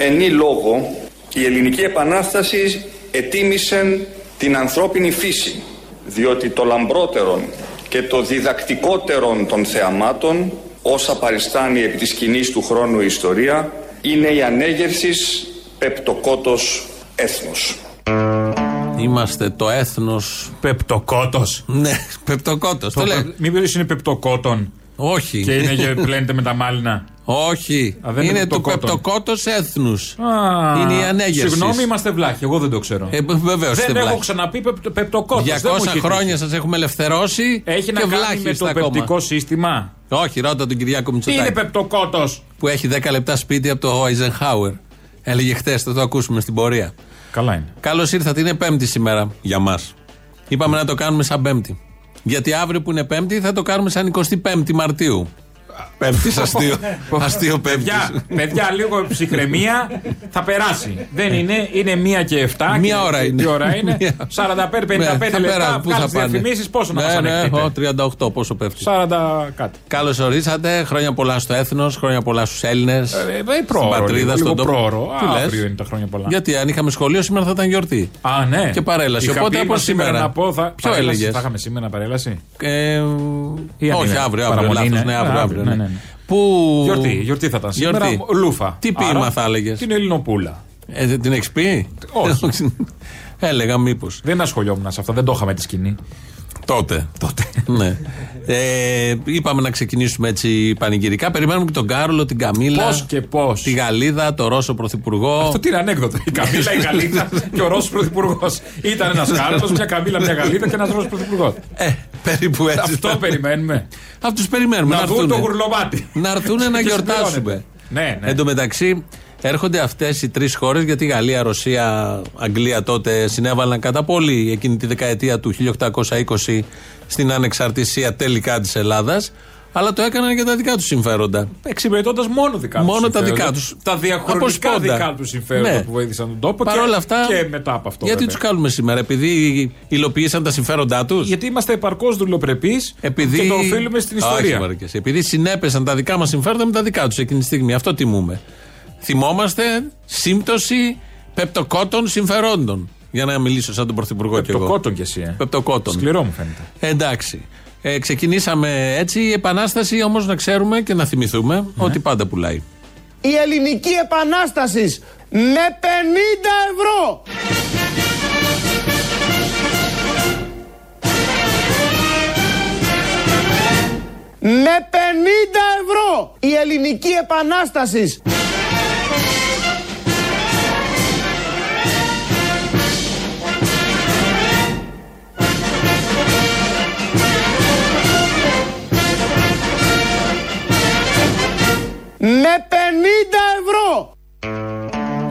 Εν ενή λόγο η ελληνική επανάσταση ετίμησε την ανθρώπινη φύση διότι το λαμπρότερον και το διδακτικότερον των θεαμάτων όσα παριστάνει επί της σκηνής του χρόνου η ιστορία είναι η ανέγερσης πεπτοκότος έθνος. Είμαστε το έθνος. Πεπτοκότος. Ναι, πεπτοκότος. Το λέει. Μήπως είναι πεπτοκότον. Όχι. Και είναι και πλένεται με τα μάλινα. Όχι. Α, δεν είναι είναι του πεπτοκότων. πεπτοκότος έθνους. Α, Είναι η ανέγερσης. Συγγνώμη, είμαστε βλάχοι. Εγώ δεν το ξέρω. Ε, Βεβαίως. δεν έχω ξαναπεί πεπ- πεπτοκότος. Δεν μου 200 έχει χρόνια τύχει. σας έχουμε ελευθερώσει. Έχει να και κάνει βλάχοι με είστε το ακόμα. πεπτικό σύστημα; Όχι, ρώτα τον Κυριάκο Τι είναι Μητσοτάκη. πεπτοκότος; Που έχει 10 λεπτά σπίτι από το Eisenhower. Έλεγε χθες, θα το ακούσουμε στην πορεία. Καλά είναι. Καλώς ήρθατε. Είναι Πέμπτη σήμερα για μας. Είπαμε να το κάνουμε σαν Πέμπτη. Γιατί αύριο που είναι Πέμπτη θα το κάνουμε σαν 25η Μαρτίου. Πέμπτης, αστείο. αστείο Πέμπτης. Παιδιά, παιδιά, λίγο ψυχραιμία θα περάσει. Δεν είναι, είναι μία και εφτά. Μία και- ώρα είναι. Τι ώρα είναι. Μία. 45-55 Ναι, θα λεπτά. περάσει. Πού θα Βγάλεις πάνε; διαφημίσεις, πόσο να ναι, μας ναι, ανεχτείτε. ο, 38, πόσο πέφτει. 40 κάτι. Καλώς ορίσατε. Χρόνια πολλά στο έθνος, χρόνια πολλά στους Έλληνες. Ε, ε, στην πρόωρο, πατρίδα, λίγο, στον λίγο τόπο. πρόωρο. Τι λες; Αύριο είναι τα χρόνια πολλά. Γιατί αν είχαμε σχολείο σήμερα θα ήταν γιορτή. Α, ναι. Και παρέλαση. Είχα Οπότε πει από μας σήμερα σήμερα. να πω, θα... Ποιο παρέλαση, έλεγες; Θα είχαμε σήμερα παρέλαση; Ε, Ή αν όχι, είναι, αύριο, αύριο. παραμονή Λάθος, είναι. ναι, αύριο, Α, αύριο, ναι, ναι. ναι, ναι. Που... Γιορτή, γιορτή θα ήταν σήμερα. Γιορτή. Λούφα. Τι ποίημα Άρα, θα έλεγες; Την Ελληνοπούλα. Ε, δεν την έχεις πει; Όχι. Έλεγα μήπως. Δεν ασχολιόμουν σε αυτά, δεν το είχαμε τη σκηνή. Τότε. Τότε. ναι. Ε, είπαμε να ξεκινήσουμε έτσι πανηγυρικά. Περιμένουμε και τον Κάρολο, την Καμίλα. Πώς και πώς. Τη Γαλλίδα, το Ρώσο Πρωθυπουργό. Αυτό τι είναι ανέκδοτο. Η Καμίλα, η Γαλλίδα και ο Ρώσος Πρωθυπουργός. Ήταν ένας Κάρλος, μια Καμίλα, μια Γαλλίδα και ένας Ρώσος Πρωθυπουργός. Ε, περίπου έτσι. Αυτό περιμένουμε. Από του περιμένουμε να, Να δουν έρθουνε. το γουρλωμάτι. Να έρθουν να Και γιορτάσουμε. συμπληρώνεται. Ναι, ναι. Εν τω μεταξύ, έρχονται αυτές οι τρεις χώρες, γιατί η Γαλλία, Ρωσία, Αγγλία τότε συνέβαλαν κατά πολύ εκείνη τη δεκαετία του 1820 στην ανεξαρτησία τελικά της Ελλάδας. Αλλά το έκαναν για τα δικά τους συμφέροντα. Εξυπηρετώντας μόνο δικά τους. Μόνο τα δικά τους. Τα διαχρονικά Από σπόντα. δικά τους συμφέροντα Ναι. που βοήθησαν τον τόπο. Παρ' και, όλα αυτά. Και μετά από αυτό. Γιατί βέβαια. τους κάνουμε σήμερα, επειδή υλοποίησαν τα συμφέροντά τους; Γιατί είμαστε επαρκώς δουλοπρεπεί Επειδή... και το οφείλουμε στην Όχι, ιστορία. μαρκές. επειδή συνέπεσαν τα δικά μας συμφέροντα με τα δικά τους εκείνη τη στιγμή. Αυτό τιμούμε. Θυμόμαστε σύμπτωση πεπτοκότων συμφερόντων. Για να μιλήσω σαν τον Πρωθυπουργό κι Το εγώ. κότον κι εσύ. Ε. Πεπτοκότων. Σκληρό μου φαίνεται. Εντάξει. Ε, ξεκινήσαμε έτσι. Η επανάσταση όμως να ξέρουμε και να θυμηθούμε Ναι. ότι πάντα πουλάει. η ελληνική επανάσταση με 50 ευρώ. Με 50 ευρώ η ελληνική επανάσταση. Με 50 ευρώ.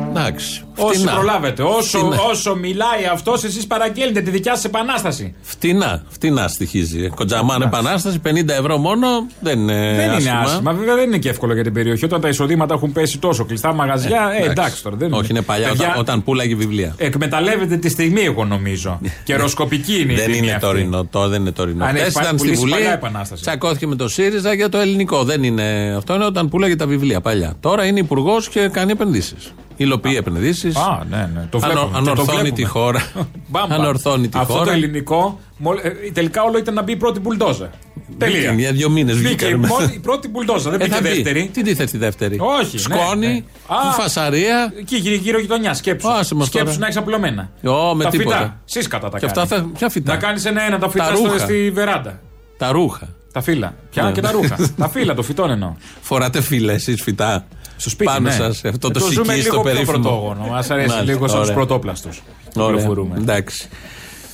Εντάξει. Όσοι Φτηνά. προλάβετε, όσο, Φτηνά. όσο μιλάει αυτός, εσείς παραγγέλνετε τη δικιά σας επανάσταση. Φτηνά, φτηνά στοιχίζει. Κοντζαμάν επανάσταση, 50 ευρώ μόνο δεν είναι δεν είναι άσχημα. άσχημα. Βέβαια δεν είναι και εύκολο για την περιοχή. Όταν τα εισοδήματα έχουν πέσει τόσο κλειστά μαγαζιά, ε, εντάξει τώρα. Δεν Όχι, είναι παλιά Παιδιά, όταν, όταν πουλάγε βιβλία. Εκμεταλλεύεται τη στιγμή, εγώ νομίζω. Καιροσκοπική είναι η δεν τιμή είναι αυτή. τωρινό, το δεν είναι τωρινό. Α, ναι, Χθες πάει ήταν στη πουλήσει Βουλή, παλιά επανάσταση. τσακώθηκε με το ΣΥΡΙΖΑ για το ελληνικό. Δεν είναι αυτό, είναι όταν πουλάγε τα βιβλία παλιά. Τώρα είναι υπουργός και κάνει επενδύσεις. Υλοποιεί επενδύσεις. Α, ναι, ναι. Το βλέπουμε. και το ανορθώνει βλέπουμε. τη χώρα. Μπαμ, μπαμ. ανορθώνει τη Αυτό χώρα. το ελληνικό, μόλ- ε, τελικά όλο ήταν να μπει η πρώτη μπουλντόζα. Τελεία. Για δύο μήνες Βγήκε βγήκε. η πρώτη- η πρώτη μπουλντόζα, δεν Ε, μπήκε θα μπει. δεύτερη. Τι τίθεται στη δεύτερη; Όχι, ναι, Σκόνη, ναι. Α. φασαρία. Εκεί γύρω, γύρω γειτονιά, σκέψου. Άσε μας σκέψου τώρα. να έχεις απλωμένα. Ω, με τα τίποτα. φυτά. Σύσκατα τα Και κάνεις. αυτά θα- ποια φυτά; Να κάνεις ένα-ένα τα φυτά Τα στο- ρούχα. στη βεράντα. Τα ρούχα. Τα φύλλα. Πια Ναι. και τα ρούχα. τα φύλλα, το φυτόν εννοώ. Φοράτε φύλλα εσείς φυτά. Στο σπίτι. Πάνω ναι. σας, αυτό Ε, το ζούμε σικί λίγο στο πιο περίφημο. πρωτόγονο. Μας αρέσει Μάλιστα, λίγο σαν του ωραία. πρωτόπλαστου. Ωραία. Εντάξει.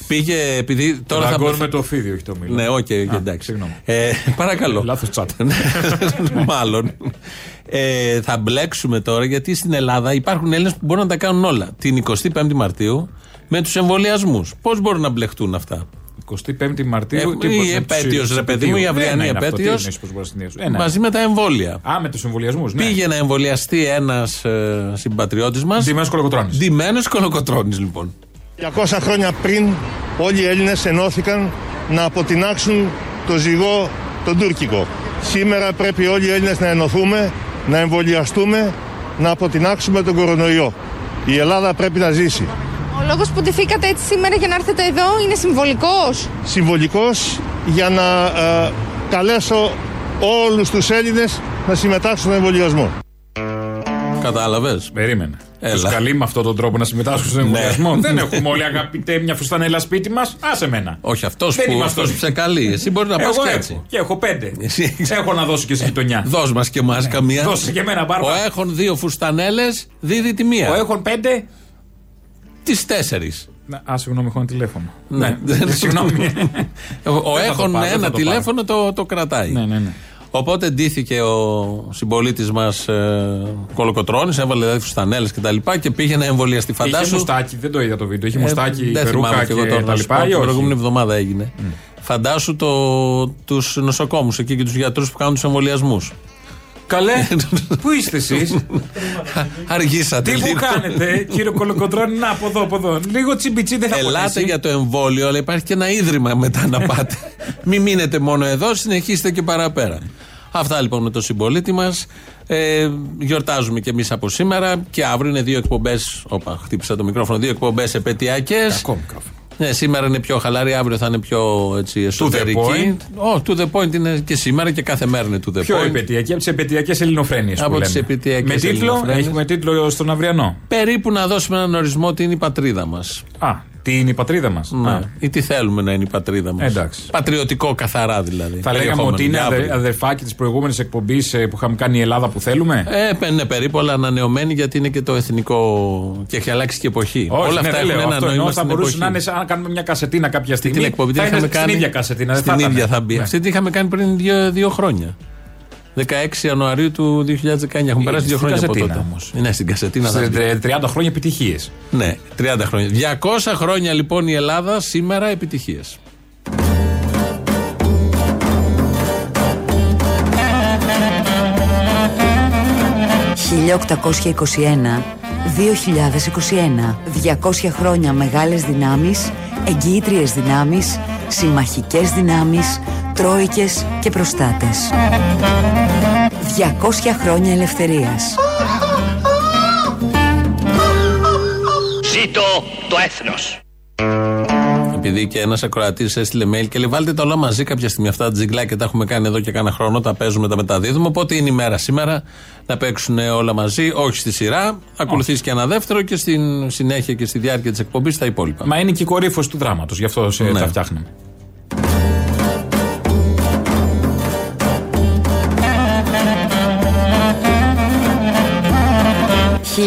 Πήγε επειδή τώρα θα. Δαγκώνουμε το φίδι, όχι το μήλο. Ναι, οκ, Α, εντάξει. συγγνώμη. Ε, παρακαλώ. Λάθος τσάτ. Μάλλον. Ε, θα μπλέξουμε τώρα γιατί στην Ελλάδα υπάρχουν Έλληνες που μπορούν να τα κάνουν όλα. Την 25η Μαρτίου με τους εμβολιασμούς. Πώς μπορούν να μπλεχτούν αυτά; 25η Μαρτίου. Έχουμε τι πώς, η με τους επέτειος, τους ρε παιδί μου, η επαιτίου. αυριανή Ένα είναι αυτό, τι επέτειος. εννοείς πώς μπορεί να συνδυάσουν. Ένα. Μαζί με τα εμβόλια. Α, με τους εμβολιασμούς. Ναι. Πήγε να εμβολιαστεί ένας ε, συμπατριώτης μας. Ντυμένος Κολοκοτρώνης. Ντυμένος Κολοκοτρώνη, λοιπόν. 200 χρόνια πριν όλοι οι Έλληνες ενώθηκαν να αποτινάξουν το ζυγό τον τουρκικό. Σήμερα πρέπει όλοι οι Έλληνες να ενωθούμε, να εμβολιαστούμε να αποτινάξουμε τον κορονοϊό. Η Ελλάδα πρέπει να ζήσει. Ο λόγος που ντυθήκατε έτσι σήμερα για να έρθετε εδώ είναι συμβολικός. Συμβολικός για να ε, καλέσω όλους τους Έλληνες να συμμετάσχουν στον εμβολιασμό. Κατάλαβες; Περίμενε. Έλα. Τους καλεί με αυτόν τον τρόπο να συμμετάσχουν στον Ναι. εμβολιασμό; Δεν έχουμε όλοι αγαπητέ μια φουστανέλα σπίτι μας. Άσε μένα. Όχι αυτός Δεν που, είμαστε αυτός που όλοι. σε καλεί. Εσύ μπορεί να πας Εγώ και έχω. έτσι. Και έχω πέντε. Εσύ έχεις. Έχω να δώσω και στη γειτονιά. Δώσ' μας και εμάς καμία. Δώσε και εμένα, Μπάρμπα. Ο έχων δύο φουστανέλες δίδει τη μία. Ο έχουν πέντε. Τις τέσσερις. Να, Α, συγγνώμη, έχω ένα τηλέφωνο. Ναι. Συγγνώμη. Ο Δεν θα το έχων πάρω, δεν θα ένα το τηλέφωνο το, το κρατάει. Ναι, ναι, ναι. Οπότε ντύθηκε ο συμπολίτης μας ε, Κολοκοτρόνη, έβαλε δηλαδή φουστανέλε και τα λοιπά και πήγε να εμβολιαστεί. Είχε Φαντάσου. μουστάκι, δεν το είδα το βίντεο. Είχε Ε, μουστάκι, δεν περούκα θυμάμαι και και εγώ τώρα τα να σου πω, λοιπά. ή Την όχι; προηγούμενη εβδομάδα έγινε. Φαντάσου το, τους νοσοκόμους εκεί και τους γιατρούς που κάνουν τους εμβολιασμούς. Καλέ, πού είστε εσείς, Αργήσατε τι που λίγο. κάνετε, κύριο Κολοκοτρόνη, να από εδώ, από εδώ. Λίγο τσιμπιτσί δεν θα Ελάτε ποτίσει. για το εμβόλιο, αλλά υπάρχει και ένα ίδρυμα μετά να πάτε. Μην μείνετε μόνο εδώ, συνεχίστε και παραπέρα. Αυτά λοιπόν με τον συμπολίτη μας. Ε, γιορτάζουμε κι εμείς από σήμερα και αύριο είναι δύο εκπομπές. Όπα, χτύπησα το μικρόφωνο. Δύο εκπομπές επαιτειακές. Κακό μικρόφωνο. Ναι, σήμερα είναι πιο χαλαρή, αύριο θα είναι πιο έτσι, εσωτερική. Oh, to the point είναι και σήμερα και κάθε μέρα είναι to the Πιο point. επαιτειακή από τις επαιτειακές ελληνοφρένειες. Από τις επαιτειακές Με τίτλο, ελληνοφρένειες. έχουμε τίτλο στον αυριανό. Περίπου να δώσουμε έναν ορισμό τι είναι η πατρίδα μας. Α, τι είναι η πατρίδα μας; Ναι. Ή τι θέλουμε να είναι η πατρίδα μας; Εντάξει. Πατριωτικό καθαρά δηλαδή. Θα λέγαμε Περιεχόμενο. ότι είναι Για αδε, αύριο. αδερφάκι της προηγούμενης εκπομπής που είχαμε κάνει η Ελλάδα που θέλουμε; Ε, παι- ναι, περίπου, αλλά ανανεωμένη γιατί είναι και το εθνικό. και έχει αλλάξει και εποχή. Όχι, Όλα ναι, αυτά δεν έχουν λέω ένα αυτό. νόημα Εννοώ, θα στην μπορούσε εποχή. να είναι σαν να κάνουμε μια κασετίνα κάποια στιγμή. Την εκπομπή την θα είναι είχαμε κάνει. στην ίδια κασετίνα. δεν Στην θα ίδια ήταν. θα μπει. Ναι. Αυτή την είχαμε κάνει πριν δύο, δύο χρόνια. 16 Ιανουαρίου του 2019. Έχουν περάσει δύο στην χρόνια από κασετίνα τότε. όμως. Ναι, στην κασετίνα θα Σε μπει. 30 χρόνια επιτυχίες. Ναι, 30 χρόνια. 200 χρόνια λοιπόν η Ελλάδα σήμερα επιτυχίες. «1821-2021. 200 χρόνια μεγάλες δυνάμεις, εγγυήτριες δυνάμεις, συμμαχικές δυνάμεις, τρόικες και προστάτες. 200 χρόνια ελευθερίας. Ζήτω το έθνος. Επειδή και ένας ακροατής έστειλε mail και λέει: Βάλτε τα όλα μαζί κάποια στιγμή. Αυτά τα τζιγκλάκια τα έχουμε κάνει εδώ και κάνα χρόνο. Τα παίζουμε, τα μεταδίδουμε. Οπότε είναι η μέρα σήμερα να παίξουν όλα μαζί. Όχι στη σειρά. Ακολουθήσει και ένα δεύτερο και στην συνέχεια και στη διάρκεια της εκπομπής τα υπόλοιπα. Μα είναι και η κορύφωση του δράματος, γι' αυτό σε Ναι. τα φτιάχνουμε. «1821-2021.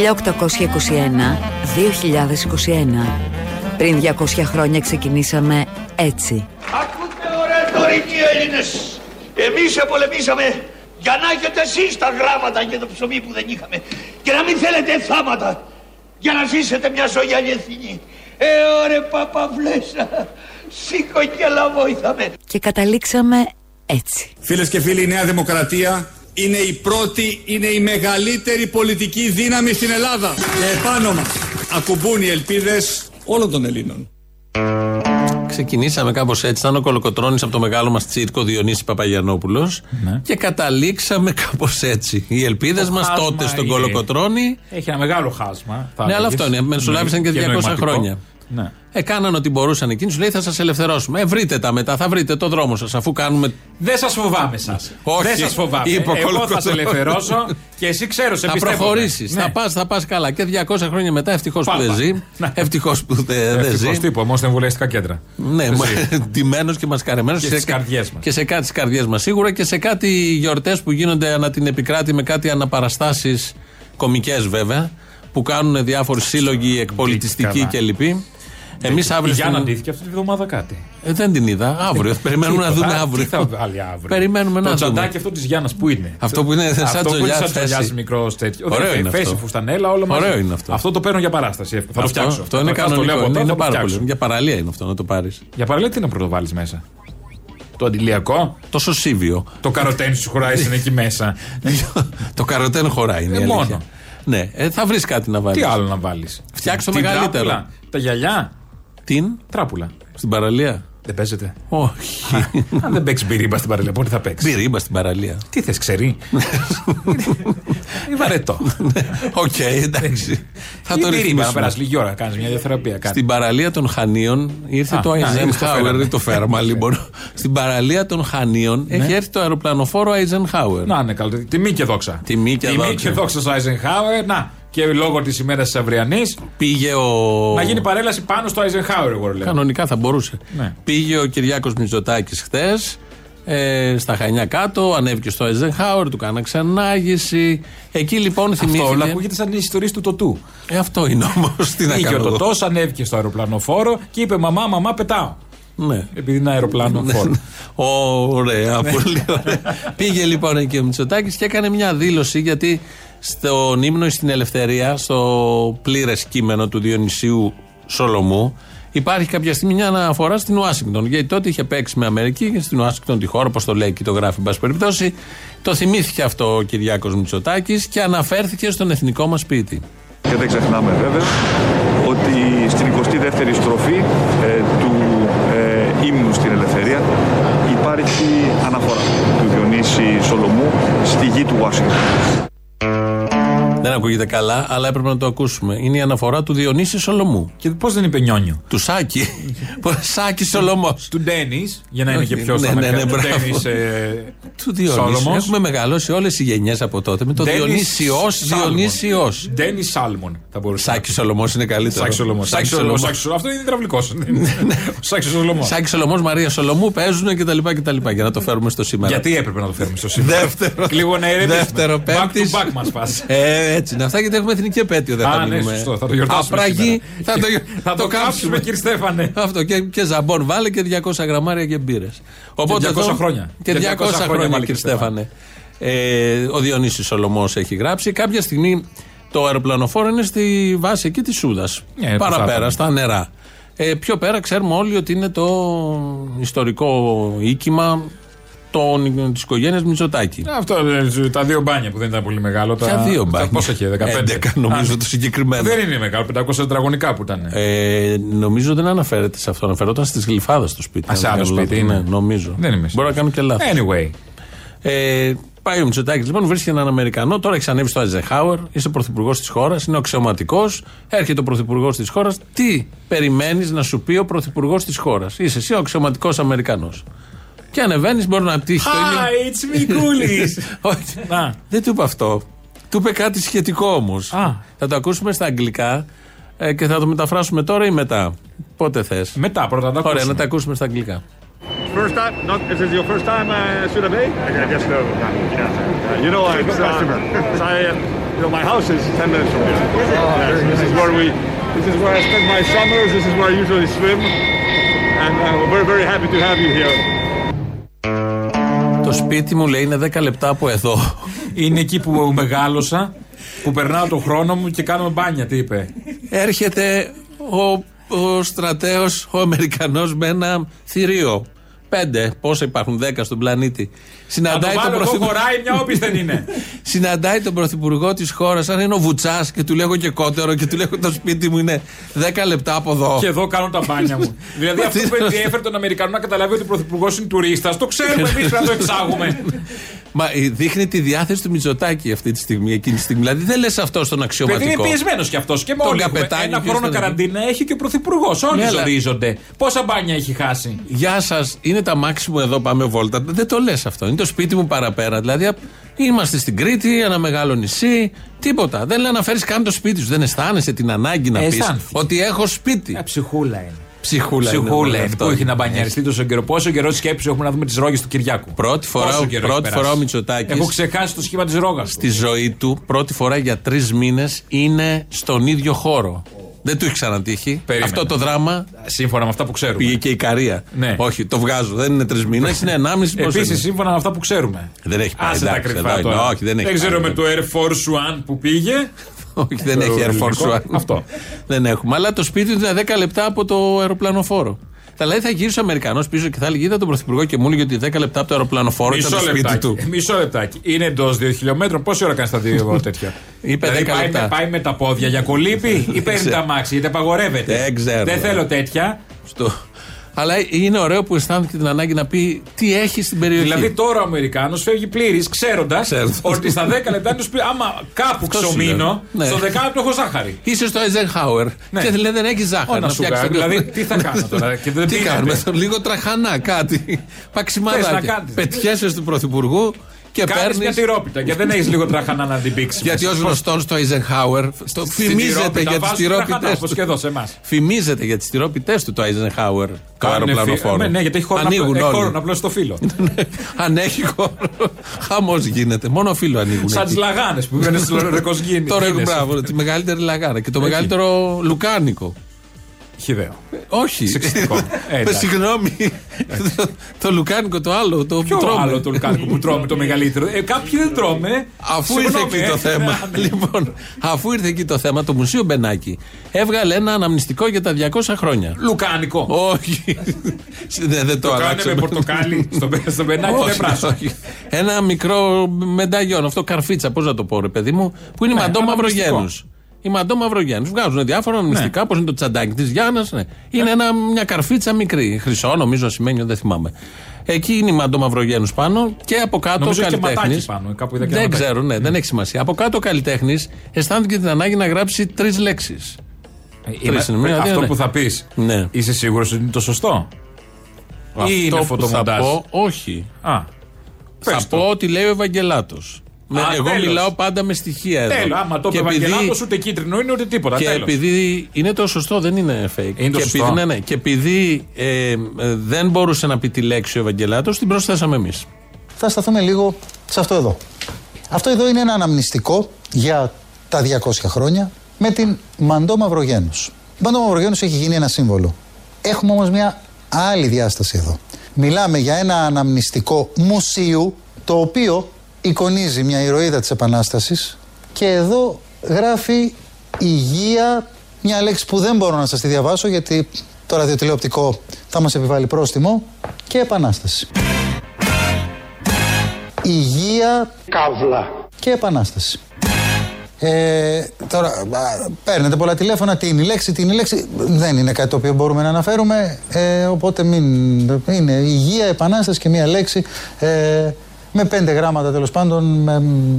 Πριν 200 χρόνια ξεκινήσαμε έτσι. Ακούτε ωραία τωρινοί Έλληνες. Εμείς επολεμήσαμε για να έχετε εσείς τα γράμματα και το ψωμί που δεν είχαμε. Και να μην θέλετε θάματα. Για να ζήσετε μια ζωή αληθινή. Ε, ωραία παπαβλέσα. Σήκω και λαβόηθαμε. Και καταλήξαμε έτσι. Φίλες και φίλοι, η Νέα Δημοκρατία είναι η πρώτη, είναι η μεγαλύτερη πολιτική δύναμη στην Ελλάδα. Και επάνω μας ακουμπούν οι ελπίδες όλων των Ελλήνων. Ξεκινήσαμε κάπως έτσι. Ήταν ο Κολοκοτρόνη από το μεγάλο μας τσίρκο Διονύσης Παπαγιανόπουλο. Ναι. Και καταλήξαμε κάπως έτσι. Οι ελπίδες Το μας χάσμα τότε στον είναι- Κολοκοτρόνη. Έχει ένα μεγάλο χάσμα. θα Ναι, αλλά έλεγες. αυτό είναι. Μεσολάβησαν και 200 νοηματικό. χρόνια. Ναι. Έκαναν ό,τι μπορούσαν εκείνοι. Σου λέει θα σας ελευθερώσουμε. Ε, βρείτε τα μετά, θα βρείτε το δρόμο σας. Αφού κάνουμε. Δεν σας φοβάμαι σα. Όχι. Δεν σας φοβάμαι. Είπε ο Εγώ θα Κολοκοτρώνης. σε ελευθερώσω και εσύ ξέρω, σε Θα πιστεύω. προχωρήσεις. Ναι. Θα πας θα πας καλά. Και 200 χρόνια μετά, ευτυχώς που Πάπα. δεν ζει. Ναι. Ευτυχώς που δεν δεν Ευτυχώς ζει. τύπου, όμως στα εμβολιαστικά κέντρα. Ναι, ντυμένος και μασκαρεμένος. Και στις καρδιές μας. Και σε κάτι στις καρδιές μας σίγουρα και σε κάτι γιορτές που γίνονται ανά την επικράτη με κάτι αναπαραστάσεις κομικές βέβαια που κάνουν διάφοροι σύλλογοι εκπολιτιστικοί καλά. Και λοιποί. Εμείς Η αύριο. Γιάννα στην- αντίθηκε αυτή τη βδομάδα κάτι. Ε, δεν την είδα. Αύριο. Περιμένουμε να Τίποτα. δούμε αύριο. Τι θα βάλει αύριο. Περιμένουμε να Το δούμε. τσαντάκι αυτό της Γιάννας που είναι. Αυτό που είναι σαν Αυτό που είναι τζολιάς σαν τζολιάς θέση. μικρός τέτοιο. Ωραίο Δεν- είναι Θέση αυτό. φουστανέλα, όλο μαζί. Ωραίο είναι αυτό. Αυτό το παίρνω για παράσταση. Θα το Αυτό, φτιάξω. αυτό είναι Καταρχάς το λέω κανονικό. από τώρα, Είναι θα το πάρα φτιάξω. πολύ. Για παραλία είναι αυτό να το πάρεις. Για παραλία τι να πρωτοβάλεις μέσα; Το αντιλιακό; Το σωσίβιο. Το καροτένι σου χωράει είναι εκεί μέσα. το καροτέν χωράει. Είναι η Ε, αλήθεια. μόνο. Ναι, ε, θα βρεις κάτι να βάλεις. Τι άλλο να βάλεις; Φτιάξω μεγαλύτερο. Τα γυαλιά; Την Τράπουλα. στην παραλία. Δεν παίζεται. Όχι. Αν δεν παίξει μπιρίμπα στην παραλία, πότε θα παίξει; Μπιρίμπα στην παραλία. Τι θες, ξέρει. Είναι βαρετό. Οκ, εντάξει. Θα το Ή μπυρίμπα, να ρυθμίσουμε. περάσεις λίγη ώρα, κάνεις μια διαθεραπεία. Κάνεις. Στην παραλία των Χανίων ήρθε Α, το να, ήρθε το Eisenhower, φέραμε. δεν το φέραμε λοιπόν. Στην παραλία των Χανίων έχει έρθει το αεροπλανοφόρο Eisenhower. Να, ναι, καλό. Τιμή και δόξα. Τιμή και δόξα. και δόξα στο Eisenhower. Να, και λόγω της ημέρας της αυριανής. Πήγε ο. Να γίνει παρέλαση πάνω στο Eisenhower, εγώ λέω. Κανονικά θα μπορούσε. Ναι. Πήγε ο Κυριάκος Μητσοτάκης χθες ε, στα Χανιά κάτω, ανέβηκε στο Eisenhower, του κάνα ξανάγηση. Εκεί λοιπόν Αυτό θυμήθηκε. όλα ακούγεται σαν οι ιστορίες του Τωτού. Ε, αυτό είναι όμως. Τι να Είχε κάνω. ο εγώ. Τωτός, ανέβηκε στο αεροπλανοφόρο και είπε Μαμά, μαμά, πετάω. Ναι. Επειδή είναι αεροπλάνο φόρο. Ωραία, πολύ ωραία. Πήγε λοιπόν εκεί ο Μητσοτάκης και έκανε μια δήλωση γιατί στον ύμνο στην Ελευθερία, στο πλήρες κείμενο του Διονυσίου Σολομού, υπάρχει κάποια στιγμή μια αναφορά στην Ουάσιγκτον. Γιατί τότε είχε παίξει με Αμερική και στην Ουάσιγκτον τη χώρα, όπως το λέει και το γράφει, εν πάση περιπτώσει. Το θυμήθηκε αυτό ο Κυριάκος Μητσοτάκης και αναφέρθηκε στον εθνικό μας σπίτι. Και δεν ξεχνάμε βέβαια ότι στην 22η στροφή ε, του ε, ύμνου στην Ελευθερία υπάρχει αναφορά του Διονύση Σολομού στη γη του Ουάσιγκτον. Δεν ακούγεται καλά, αλλά έπρεπε να το ακούσουμε. Είναι η αναφορά του Διονύση Σολομού. Και πώς δεν είπε νιόνιο; Του Σάκη. Σάκη Σολομός. Του Ντένις, για να είναι Όχι, και πιο ναι, στα ναι, ναι, Αμερικανικά. μπράβο. Ντένις, ε, Του Διονύση. Σόλομος. Έχουμε μεγαλώσει όλες οι γενιές από τότε με το Ντένις Διονύσιος. Σάλμον. Διονύσιος. Ντένις Σάλμον θα μπορούσε. Σάκης Σολομός είναι καλύτερο. Σάκης Σολομός. Σάκης Σολομός. Αυτό είναι υδραυλικός. Σάκης Σολομός. Σάκης Σολομός, Μαρία Σολομού παίζουν κτλ. κτλ. Για να το φέρουμε στο σήμερα. Γιατί έπρεπε να το φέρουμε στο σήμερα; Δεύτερο. Λίγο να ηρεμήσουμε. Δεύτερο, Back πέμπτης. to back μας πας. Ε, έτσι είναι αυτά γιατί έχουμε εθνική επέτειο. Δεν Α, θα ναι, μείνουμε. σωστό, θα το γιορτάσουμε Απραγή. σήμερα. Θα το, Θα το κάψουμε, κύριε Στέφανε. Αυτό και, και ζαμπόν βάλε και 200 γραμμάρια και μπύρες. 200 χρόνια. Και 200, Και 200 χρόνια χρόνια, βάλε, κύριε κύριε Στέφανε. Ε, ο Διονύσης Σολομός έχει γράψει. Κάποια στιγμή το αεροπλανοφόρο είναι στη βάση εκεί της Σούδας. Ε, που θα παραπέρα, ήταν. στα νερά. Ε, πιο πέρα ξέρουμε όλοι ότι είναι το ιστορικό οίκημα της οικογένειας Μητσοτάκη. Αυτό ε, τα δύο μπάνια που δεν ήταν πολύ μεγάλο. Ποια τα- δύο τα- μπάνια; Πόσο είχε, 15. 11 νομίζω Α, το συγκεκριμένο. Δεν είναι μεγάλο, 500 τετραγωνικά που ήταν. Ε, νομίζω δεν αναφέρεται σε αυτό. Αναφερόταν στις γλυφάδες στο σπίτι. Α, σε αν άλλο δεν κάνω σπίτι λάθος. είναι. Ναι, νομίζω. Δεν είμαι Μπορώ να κάνω και λάθος. Anyway. Ε, πάει ο Μητσοτάκης λοιπόν, βρίσκει έναν Αμερικανό. Τώρα έχει ανέβει στο Eisenhower. Είσαι πρωθυπουργός της χώρας. Είναι ο αξιωματικός. Έρχεται ο πρωθυπουργός της χώρας. Τι περιμένεις να σου πει ο πρωθυπουργός της χώρας; Είσαι εσύ ο αξιωματικός Αμερικανός. Και ανεβαίνει, μπορεί να τύχει το ίδιο. Hi, it's me, Coolis. Όχι. Να. Δεν του είπε αυτό. Του είπε κάτι σχετικό όμω. Α. Θα το ακούσουμε στα αγγλικά ε, και θα το μεταφράσουμε τώρα ή μετά. Πότε θε. Μετά πρώτα να τα Ωραία, ακούσουμε. να τα ακούσουμε στα αγγλικά. First time? Not, is this your first time uh, Suda Bay? I guess no. Uh, you know, I, uh, I, uh, you know, my house is 10 minutes from here. Yes, this is where we, this is where I spend my summers. This is where I usually swim, and uh, we're very, very happy to have you here. Το σπίτι μου λέει είναι 10 λεπτά από εδώ. Είναι εκεί που μεγάλωσα, που περνάω τον χρόνο μου και κάνουμε μπάνια, τι είπε. Έρχεται ο, ο στρατέος, ο Αμερικανός με ένα θηρίο. Πέντε, πόσα υπάρχουν, δέκα στον πλανήτη. Να το Συναντάει τον, βάλω εδώ πρωθυπουργό, χωράει, μια όπις δεν είναι. συναντάει τον πρωθυπουργό της χώρας, αν είναι ο Βουτσάς και του λέγω και κότερο και του λέγω το σπίτι μου είναι 10 λεπτά από εδώ. Και εδώ κάνω τα μπάνια μου. δηλαδή Μα αυτό τι που είναι ενδιέφερε τον Αμερικανό να καταλάβει ότι ο πρωθυπουργός είναι τουρίστας, το ξέρουμε εμείς να το εξάγουμε. Μα ε, δείχνει τη διάθεση του Μητσοτάκη αυτή τη στιγμή, εκείνη τη στιγμή. Δηλαδή δεν λες αυτό στον Παιδί είναι αξιωματικό. πιεσμένος κι αυτός. Και Τον μόλι έχουμε καπετάνιο ένα ποιος χρόνο τον έχει. καραντίνα έχει και ο πρωθυπουργός. Όλοι Ναι, αλλά- ζορίζονται. Πόσα μπάνια έχει χάσει; Γεια σας, είναι τα μάξι μου εδώ, πάμε βόλτα. Δεν το λες αυτό. Είναι το σπίτι μου παραπέρα. Δηλαδή, απ- είμαστε στην Κρήτη, ένα μεγάλο νησί, τίποτα. Δεν λέει να φέρεις καν το σπίτι σου. Δεν αισθάνεσαι την ανάγκη να Ε, πεις αισθάνθηκες. ότι έχω σπίτι. Ε, ψυχούλα είναι. Ψυχούλα, είναι Ψυχούλα όλο είναι. αυτό. Πού έχει να μπανιαριστεί τόσο καιρό. Πόσο καιρό σκέψη έχουμε να δούμε τις ρόγες του Κυριάκου. Πρώτη φορά, Πόσο ο- καιρό πρώτη έχει φορά ο περάσει. Μητσοτάκης Έχω ξεχάσει το σχήμα της ρόγας. Στη ζωή του, πρώτη φορά για τρεις μήνες είναι στον ίδιο χώρο. Δεν του έχει ξανατύχει. Περίμενε. Αυτό το δράμα Σύμφωνα με αυτά που ξέρουμε. πήγε και η Καρία. Ναι. Όχι, το βγάζω. Δεν είναι τρεις μήνες, είναι ενάμιση πόσο Επίσης, είναι. σύμφωνα με αυτά που ξέρουμε. Δεν έχει πάει. Άσε τα εντάξει, κρυφά εδώ είναι. τώρα. Όχι, δεν έχει ξέρω πάει. με το Air Force One που πήγε. Όχι, δεν έχει Air ελληνικό. Force One. Αυτό. δεν έχουμε. Αλλά το σπίτι του είναι 10 λεπτά από το αεροπλανοφόρο. Θα λέει θα γύρισε ο Αμερικανός πίσω και θα έλεγε: Είδα τον Πρωθυπουργό και μου έλεγε ότι 10 λεπτά από το αεροπλανοφόρο ήταν Μισό το σπίτι λεπτάκι. του. Μισό λεπτάκι. Είναι εντός 2 χιλιόμετρων. Πόση ώρα κάνει τα δύο τέτοια; Είπε δηλαδή 10 πάει, λεπτά. με, πάει με τα πόδια για κολύπη ή παίρνει ξέρω. τα μάξι, γιατί απαγορεύεται; Δεν ξέρω. Δεν θέλω τέτοια. Στο... Αλλά είναι ωραίο που αισθάνθηκε την ανάγκη να πει τι έχει στην περιοχή. Δηλαδή τώρα ο Αμερικάνος φεύγει πλήρης, ξέροντας Ξέροντας. ότι στα 10 λεπτά είναι σπίτι. Άμα κάπου Αυτό σου ξομείνω, λέω. Ναι. στο δεκάλεπτο έχω ζάχαρη. Είσαι στο Eisenhower Ναι. και λέει δεν έχεις Ω, ζάχαρη. να σου φτιάξεις κάνω. το- Δηλαδή, τι θα κάνω τώρα, και δεν τι πίνετε. κάνουμε, λίγο τραχανά κάτι. Θες να Παξιμάδάκια. κάνεις. Πετιέσαι του Πρωθυπουργού και Κάνεις παίρνει. μια τυρόπιτα και δεν έχεις λίγο τραχανά να την πήξεις. Γιατί ως γνωστόν στο Eisenhower το φημίζεται για τις τυρόπιτες Όπως και εδώ σε εμάς. Φημίζεται για τις τυρόπιτες του το Eisenhower το αεροπλανοφόρο. Ναι, γιατί έχει χώρο, Ανοίγουν να, έχει χώρο όλοι. να πλώσει το φύλλο. Αν έχει χώρο, χαμός γίνεται. Μόνο φίλο ανοίγουν. Σαν εκεί. τις λαγάνες που πήγαν στο Ρεκοσγίνη. Τώρα έχουν μπράβο, τη μεγαλύτερη λαγάνα και το Εκεί. μεγαλύτερο λουκάνικο. Χιδαίο. Όχι. Σεξιστικό. Ε, Με εντάξει. συγγνώμη. το, το λουκάνικο το άλλο. Το Ποιο που τρώμε. άλλο το λουκάνικο που τρώμε το μεγαλύτερο; Ε, κάποιοι δεν τρώμε. Αφού ήρθε Συγγνώμη, εκεί το ε. θέμα. Ναι. λοιπόν, αφού ήρθε εκεί το θέμα, το Μουσείο Μπενάκη έβγαλε ένα αναμνηστικό για τα 200 χρόνια. Λουκάνικο. Όχι. δεν, δεν το, Το κάνουν αλλάξαμε. με πορτοκάλι στο, στο μπενάκι είναι Όχι, πράσινο. όχι. Ένα μικρό μενταγιόν, αυτό καρφίτσα, πώς να το πω, ρε παιδί μου, που είναι η Ναι, Μαντό αναμνηστικό. Μαυρογέννου. Η Μαντό Μαυρογέννου. Βγάζουν διάφορα αναμνηστικά, όπω είναι το τσαντάκι της Γιάννας. Ναι. Είναι ένα, μια καρφίτσα μικρή. Χρυσό, νομίζω σημαίνει, δεν θυμάμαι. Εκεί είναι η Μαντό Μαυρογένου πάνω και από κάτω ο Νομίζω έχει και καλλιτέχνη. ματάκι πάνω, κάπου είδα και Δεν ένα ματάκι. ξέρω, ναι, δεν έχει σημασία. Από κάτω ο καλλιτέχνης αισθάνθηκε την ανάγκη να γράψει τρεις λέξεις. Είμαι- Τρεις είναι, μία, δύο, Αυτό ναι. που θα πεις. Ναι. Είσαι σίγουρος ότι είναι το σωστό; Ή είναι Αυτό που θα φωτομοντάζ. πω, όχι. Α, Θα πες το. πω ότι λέει ο Ευαγγελάτο. Α, εγώ τέλος. μιλάω πάντα με στοιχεία εδώ. Τέλος, άμα το Και είπε επειδή- Ευαγγελάτος, ούτε κίτρινο είναι ούτε τίποτα. Και τέλος. επειδή είναι το σωστό, δεν είναι fake. Είναι το και σωστό. Επειδή, ναι, ναι, και επειδή ε, ε, δεν μπορούσε να πει τη λέξη ο Ευαγγελάτος, την προσθέσαμε εμείς. Θα σταθούμε λίγο σε αυτό εδώ. Αυτό εδώ είναι ένα αναμνηστικό για τα 200 χρόνια με την Μαντό Μαυρογένους. Η Μαντό Μαυρογένους έχει γίνει ένα σύμβολο. Έχουμε όμως μια άλλη διάσταση εδώ. Μιλάμε για ένα αναμνηστικό μουσείου το οποίο εικονίζει μια ηρωίδα της Επανάστασης και εδώ γράφει υγεία, μια λέξη που δεν μπορώ να σας τη διαβάσω γιατί το ραδιοτηλεοπτικό θα μας επιβάλλει πρόστιμο και Επανάσταση. Υγεία, Καύλα. και επανάσταση. Ε, τώρα, α, παίρνετε πολλά τηλέφωνα, τι είναι η λέξη, τι είναι η λέξη. Δεν είναι κάτι το οποίο μπορούμε να αναφέρουμε. Ε, οπότε μην. Είναι υγεία, επανάσταση και μία λέξη. Ε, με πέντε γράμματα τέλος πάντων. Με, μ,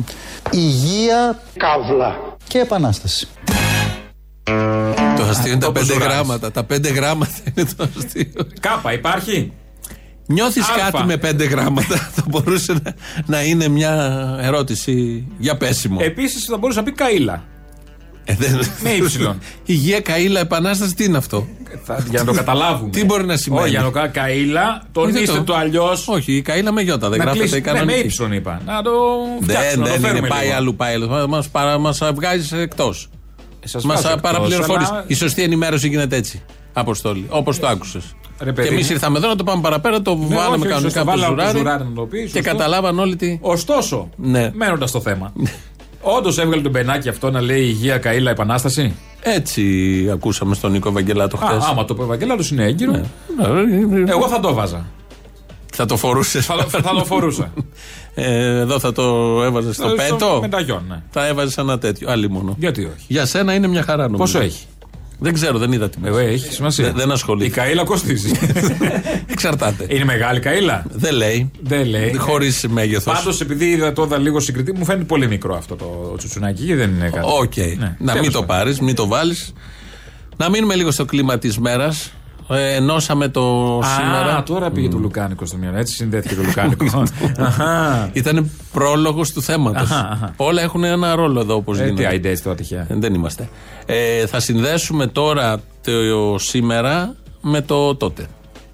υγεία Καύλα. και επανάσταση. Το αστείο είναι τα το πέντε Μπουζουράκης. γράμματα. Τα πέντε γράμματα είναι το αστείο. Κάπα, υπάρχει; Νιώθεις Αλφα. κάτι με πέντε γράμματα; θα μπορούσε να, να είναι μια ερώτηση για πέσιμο. Επίσης θα μπορούσε να πει Καήλα. Ε, δεν- με ύψιλον. Υγεία, καήλα, επανάσταση, τι είναι αυτό; Θα- για να το καταλάβουμε. Τι μπορεί να σημαίνει; Όχι, για να το κάνω Καήλα, Δεν τονίστε το αλλιώς. Όχι, η καήλα με γιώτα, δεν Να γράφεται κλείσει. Ναι, με κανονική. ύψιλον είπα. Να το Δεν, φτιάξουμε, να το δεν είναι, φέρουμε πάει λίγο. αλλού, πάει αλλού. Μας, παρα, μας βγάζεις εκτός. Σας Μας βάζω εκτός, παραπληροφορείς. αλλά- Η σωστή ενημέρωση γίνεται έτσι. Αποστόλη. Όπως το άκουσες. Ρε, Και παιδί εμείς μου. ήρθαμε εδώ να το πάμε παραπέρα, το Ναι, βάλαμε όχι, όχι, κανονικά σωστό, από το βάλαμε το ζουράρι. ζουράρι να το πεις, Και σωστό. καταλάβαν όλοι τι. Ωστόσο, Ναι. μένοντας στο θέμα. Όντως έβγαλε τον πενάκι αυτό να λέει Υγεία Καήλα Επανάσταση; Έτσι ακούσαμε στον Νίκο Ευαγγελάτο Α, χθες. άμα το πει ο Ευαγγελάτο είναι έγκυρο. Εγώ θα το 'βαζα. Θα το φορούσες. θα, θα το φορούσα. Ε, εδώ θα το έβαζες στο Στο πέτο. μενταγιόν, ναι. Θα έβαζες ένα τέτοιο. Άλλη μόνο. Γιατί όχι; Για σένα είναι μια χαρά νομίζω. Πόσο έχει; Δεν ξέρω, δεν είδα τι Ε, έχει σημασία. Δεν, δεν Η ασχολείται. Καήλα κοστίζει. Εξαρτάται. είναι μεγάλη Καήλα. Δεν λέει. Δεν λέει. Χωρίς μέγεθος. Πάντως, επειδή είδα το είδα λίγο συγκριτή, μου φαίνεται πολύ μικρό αυτό το τσουτσουνάκι και δεν είναι κάτι. Οκ. Ναι, Να τέλος μην το πάντων. πάρεις, μην το βάλεις. Να μείνουμε λίγο στο κλίμα της μέρας. Ε, ενώσαμε το Α, σήμερα. τώρα πήγε το Λουκάνικο στο μυαλό. Έτσι συνδέθηκε το Λουκάνικο. Αχα. Ήταν πρόλογος του θέματος. Αχα, αχα. Όλα έχουν ένα ρόλο εδώ όπως Ε, τι γίνεται. άιντε τώρα τυχαία. Ε, Δεν είμαστε. Ε, θα συνδέσουμε τώρα το σήμερα με το τότε.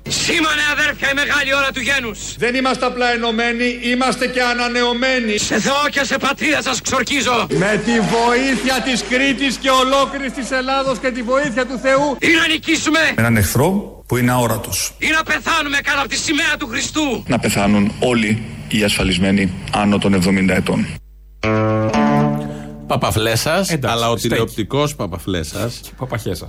Σήμανε αδέρφια η μεγάλη ώρα του γένους. Δεν είμαστε απλά ενωμένοι, είμαστε και ανανεωμένοι. Σε Θεό και σε πατρίδα σας ξορκίζω. Με τη βοήθεια της Κρήτης και ολόκληρης της Ελλάδος και τη βοήθεια του Θεού. Ή να νικήσουμε Έναν εχθρό που είναι αόρατος. ή να πεθάνουμε κάτω από τη σημαία του Χριστού. Να πεθάνουν όλοι οι ασφαλισμένοι άνω των 70 ετών. Παπαφλέσσα, Εντάξει, αλλά ο στέκει. τηλεοπτικός Παπαφλέσσα. Παπαχέ σα.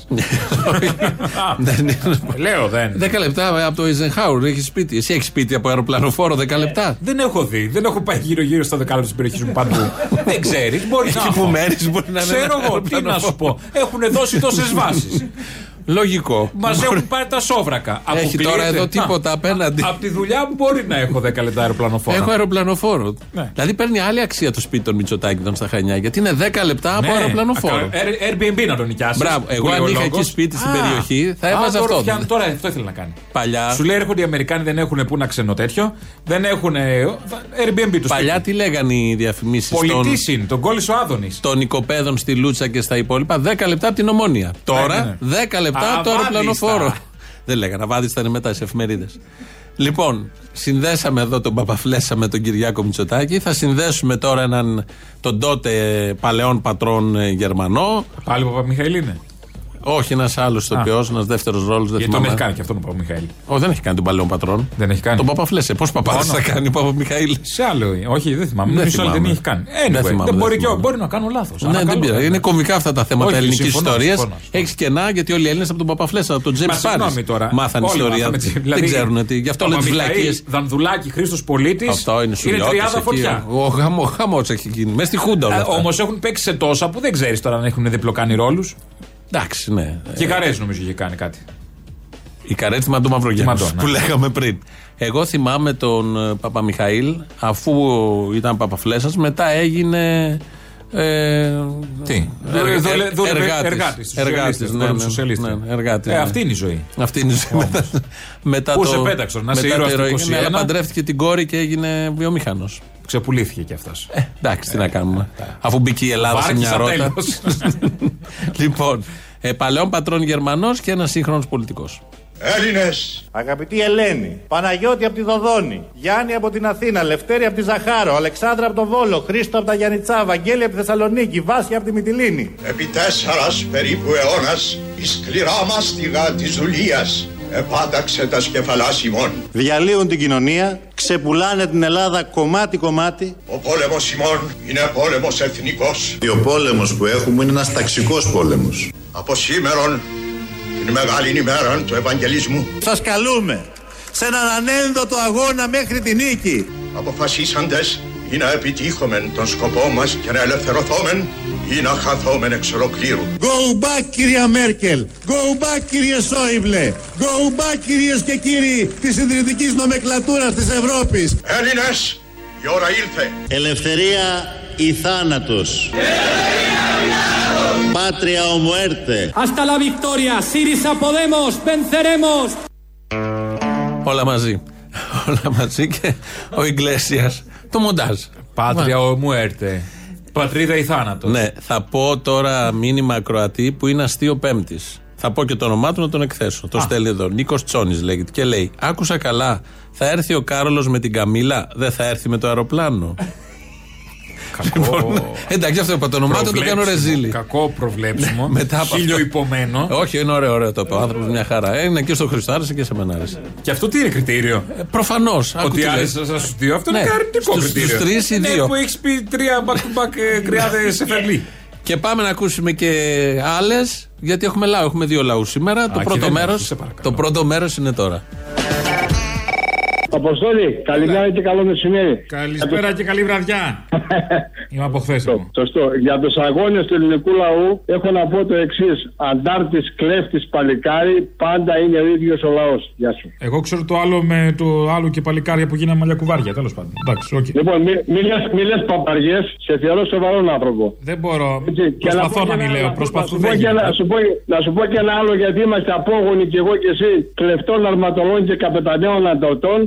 δεν είναι. Λέω δεν. 10 λεπτά από το Eisenhower έχεις σπίτι. Εσύ έχεις σπίτι από αεροπλανοφόρο 10 λεπτά. Δεν έχω δει. Δεν έχω πάει γύρω-γύρω στα δεκάλεπτα της περιοχής μου παντού. δεν ξέρεις. Μπορεί να Εκεί που έχω. μένεις μπορεί να είναι. Ξέρω ένα εγώ τι να σου αεροπλανοφόρο. πω. Έχουν δώσει τόσες βάσεις. Λογικό. Μας έχουν πάρει τα σόβρακα. Έχει τώρα εδώ τίποτα απέναντι. Από τη δουλειά μου μπορεί να έχω 10 λεπτά αεροπλανοφόρο. Έχω αεροπλανοφόρο. Ναι. Δηλαδή παίρνει άλλη αξία το σπίτι των Μητσοτάκηδων στα Χανιά γιατί είναι 10 λεπτά από Ναι. αεροπλανοφόρο. Ακα- Air- Airbnb να τον νοικιάσεις. Μπράβο. Εγώ αν είχα εκεί σπίτι στην περιοχή θα έβαζα αυτό. Φτιάχνει, τώρα αυτό ήθελε να κάνει. Παλιά, Σου λέει έρχονται οι Αμερικάνοι, δεν έχουν πού να ξενό τέτοιο. Δεν έχουν. ε, Airbnb τους παλιά τι λέγανε οι διαφημίσεις των, Πολιτής είναι, τον κόλλησε ο Άδωνης. των οικοπαίδων στη Λούτσα και στα υπόλοιπα 10 λεπτά από την Ομόνια. Τώρα ναι. 10 λεπτά από το Αβάδιστα. αεροπλανοφόρο. Δεν λέγανε, αβάδιστα είναι μετά στι εφημερίδες. Λοιπόν, συνδέσαμε εδώ τον Παπαφλέσσα με τον Κυριάκο Μητσοτάκη. Θα συνδέσουμε τώρα έναν τον τότε παλαιόν πατρόν ε, Γερμανό. Πάλι ο Παπαμιχαήλ είναι. Όχι, ένας άλλος ηθοποιός, ένας δεύτερος ρόλος. Δεν Γιατί τον θυμάμαι. έχει κάνει και αυτόν ο Παπαμιχαήλ. Όχι, δεν έχει κάνει τον παλαιόν πατρόν. Δεν έχει κάνει. Τον Παπαφλέσσα. Πώς παπάδε Μόνο. θα κάνει ο Παπαμιχαήλ. Σε άλλο. Όχι, δεν θυμάμαι. Δεν Νομίζω ότι δεν θυμάμαι. έχει κάνει. Δεν Anyway, θυμάμαι, δεν δεν μπορεί, και, θυμάμαι. μπορεί να κάνω λάθος. Ναι, δεν πειράζει. Είναι κομικά αυτά τα θέματα Όχι, ελληνικής συμφωνώ, ιστορίας. συμφωνώ. Έχεις κενά γιατί όλοι οι Έλληνες από τον Παπαφλέσσα, από τον Τζέιμς Μα συγγνώμη Πάρης. τώρα. Μάθαν Όλοι ιστορία. μάθαμε τι- δηλαδή, Δεν ξέρουν τι. Γι' αυτό λένε τις Παπαμιχαήλ, βλακίες. Δανδουλάκη, Χρήστος Πολίτης. Αυτό είναι σου Είναι τριάδα φωτιά. Ο χαμό έχει γίνει. Μέσα στη Χούντα όλα. αυτά. Όμως έχουν παίξει σε τόσα που δεν ξέρεις τώρα αν έχουν διπλοκάνει ρόλους. Εντάξει, ναι. Και η Καρέζη νομίζω είχε κάνει κάτι. Η καρέτη Μαντώ Μαυρογιάννης Μαντώ, ναι. που λέγαμε πριν. Εγώ θυμάμαι τον ε, Παπαμιχαήλ αφού ήταν Παπαφλέσσα, μετά έγινε. Ε, Τι; εργα- Δούλε- δούλευε εργάτης. εργάτης, Εργάτης, σοσιαλίστης, ναι, δούλευε ναι, σοσιαλίστης. ναι, εργάτης, Ε, ναι. αυτή είναι η ζωή. Αυτή είναι η ζωή. Μετά, μετά Πού το, σε πέταξε, να είσαι μετά ήρωας το του ηρωικό. 21. Ναι, αλλά παντρεύτηκε την κόρη και έγινε βιομηχανό. Ξεπουλήθηκε κι αυτός. Ε, εντάξει, τι να κάνουμε. Αφού μπήκε η Ελλάδα σε μια Βάρκησα ρότα. τέλος. λοιπόν, ε, παλαιόν πατρόν Γερμανός και ένας σύγχρονος πολιτικός. Έλληνες! Αγαπητή Ελένη, Παναγιώτη από τη Δοδόνη, Γιάννη από την Αθήνα, Λευτέρη από τη Ζαχάρο, Αλεξάνδρα από τον Βόλο, Χρήστο από τα Γιαννιτσά, Βαγγέλη από τη Θεσσαλονίκη, Βάσια από τη Μυτιλίνη. Επί τέσσαρας περίπου αιώνας η σκληρά μάστιγα της δουλείας επάνταξε τα σκεφαλάς ημών. Διαλύουν την κοινωνία, ξεπουλάνε την Ελλάδα κομμάτι-κομμάτι. Ο πόλεμος ημών είναι πόλεμος εθνικός. Ο πόλεμος που έχουμε είναι ένας ταξικός πόλεμος. Από σήμερον την μεγάλη ημέρα του Ευαγγελισμού Σας καλούμε σε έναν ανένδοτο αγώνα μέχρι τη νίκη. αποφασίσαντες ή να επιτύχομεν τον σκοπό μας και να ελευθερωθόμεν ή να χαθόμεν εξ ολοκλήρου. Go back κυρία Μέρκελ, go back κύριε Σόιμπλε, go back κυρίες και κύριοι της συντηρητικής νομεκλατούρας της Ευρώπης. Έλληνες, η ώρα ήλθε. Ελευθερία ή θάνατος; Πάτρια ο Μουέρτε. Hasta la victoria, Sirisa Podemos, venceremos. Όλα μαζί. Όλα μαζί και ο Ιγκλέσιας. Το μοντάζ. Πάτρια ο μου έρτε. Πατρίδα ή θάνατος. Ναι, θα πω τώρα μήνυμα ακροατή που είναι αστείο Πέμπτης. Θα πω και το όνομά του να τον εκθέσω. Το στέλνει εδώ. Νίκος Τσόνης λέγεται και λέει: Άκουσα καλά. Θα έρθει ο Κάρολος με την Καμίλα, δεν θα έρθει με το αεροπλάνο. Λοιπόν, εντάξει, αυτό είπα το όνομά του, το κάνω Προβλέψιμο, ρεζίλι. Κακό προβλέψιμο. Μετά από Χίλιο αυτό. υπομένο. Όχι, είναι ωραίο, ωραίο το είπε. Ο άνθρωπος μια χαρά. Ε, Είναι και στο Χριστό άρεσε και σε μένα άρεσε. Και αυτό τι είναι κριτήριο; Προφανώς. Ότι άρεσε στους δύο. Αυτό είναι Ναι. αρνητικό Στους- κριτήριο. στους τρεις ή Ναι, δύο. που έχεις πει τρία back to back ε, κρυάδες σε φερλί. Και πάμε να ακούσουμε και άλλες, γιατί έχουμε λαό. Έχουμε δύο λαούς σήμερα. το, και πρώτο δεν μέρος, έχεις, σε παρακαλώ. το πρώτο μέρος είναι τώρα. Αποστόλη, καλημέρα και καλό μεσημέρι. Καλησπέρα και καλή βραδιά. Είμαι από χθες. Σωστό. Για τους αγώνες του ελληνικού λαού έχω να πω το εξής. Αντάρτης, κλέφτης, παλικάρι, πάντα είναι ο ίδιος ο λαός. Γεια σου. Εγώ ξέρω το άλλο με το άλλο και παλικάρια που γίνανε μαλλιά κουβάρια. Τέλος πάντων. Εντάξει, οκ. Λοιπόν, μη, μη λες, μη λες παπαριές, σε θεωρώ σοβαρόν άνθρωπο. Δεν μπορώ. Έτσι, και να Προσπαθώ πω να και μην ένα λέω. άλλο, Προσπαθώ να σου πω δεν και ένα- γίνεται. να σου πω- Να σου πω και ένα άλλο γιατί είμαστε απόγονοι και εγώ και εσύ κλεφτών αρματολών και καπεταναίων ανταρτών.